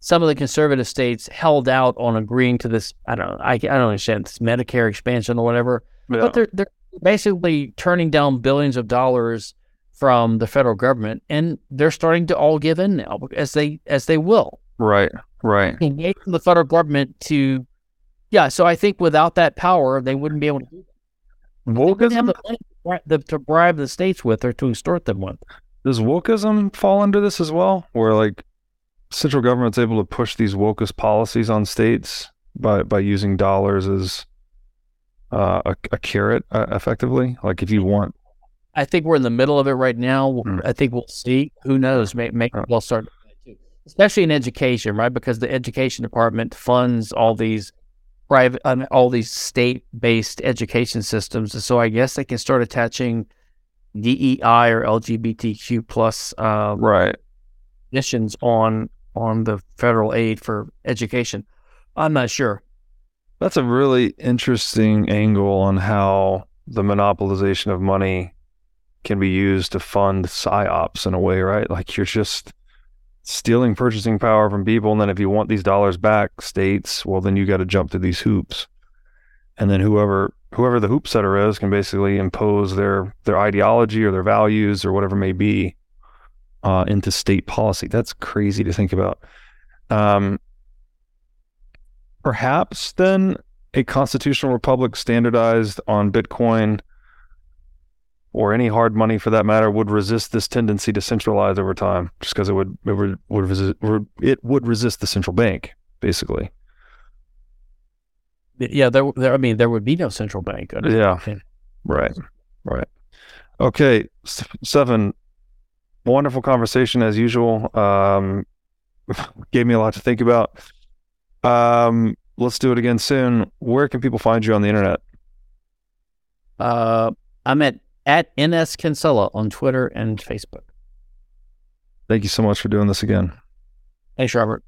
some of the conservative states held out on agreeing to this. I don't. I, I don't understand this Medicare expansion or whatever, Yeah. but they're they're basically turning down billions of dollars from the federal government, and they're starting to all give in now as they as they will right. Right. engage the federal government to. Yeah, so I think without that power, they wouldn't be able to do they wouldn't have the money to bri- the- to bribe the states with or to extort them with. Does wokeism fall under this as well? Where like central government's able to push these wokest policies on states by by using dollars as uh, a, a carrot, uh, effectively. Like if you want, I think we're in the middle of it right now. Mm. I think we'll see. Who knows? Maybe, maybe Yeah. we'll start, especially in education, right? Because the education department funds all these private, all these state-based education systems. and So I guess they can start attaching DEI or LGBTQ plus uh, right? conditions on on the federal aid for education. I'm not sure. That's a really interesting angle on how the monopolization of money can be used to fund psyops in a way, right? Like you're just stealing purchasing power from people, and then if you want these dollars back, states, well, then you got to jump through these hoops, and then whoever whoever the hoop setter is can basically impose their their ideology or their values or whatever may be uh, into state policy. That's crazy to think about. Um, perhaps then a constitutional republic standardized on Bitcoin or any hard money for that matter would resist this tendency to centralize over time just because it would it would, would resist, it would resist the central bank basically yeah there, there i mean there would be no central bank yeah. right. Right. Okay seven. Wonderful conversation as usual. Um gave me a lot to think about. Um let's do it again soon. Where can people find you on the internet? Uh i'm at at ns kinsella on twitter and facebook. Thank you so much for doing this again. Thanks robert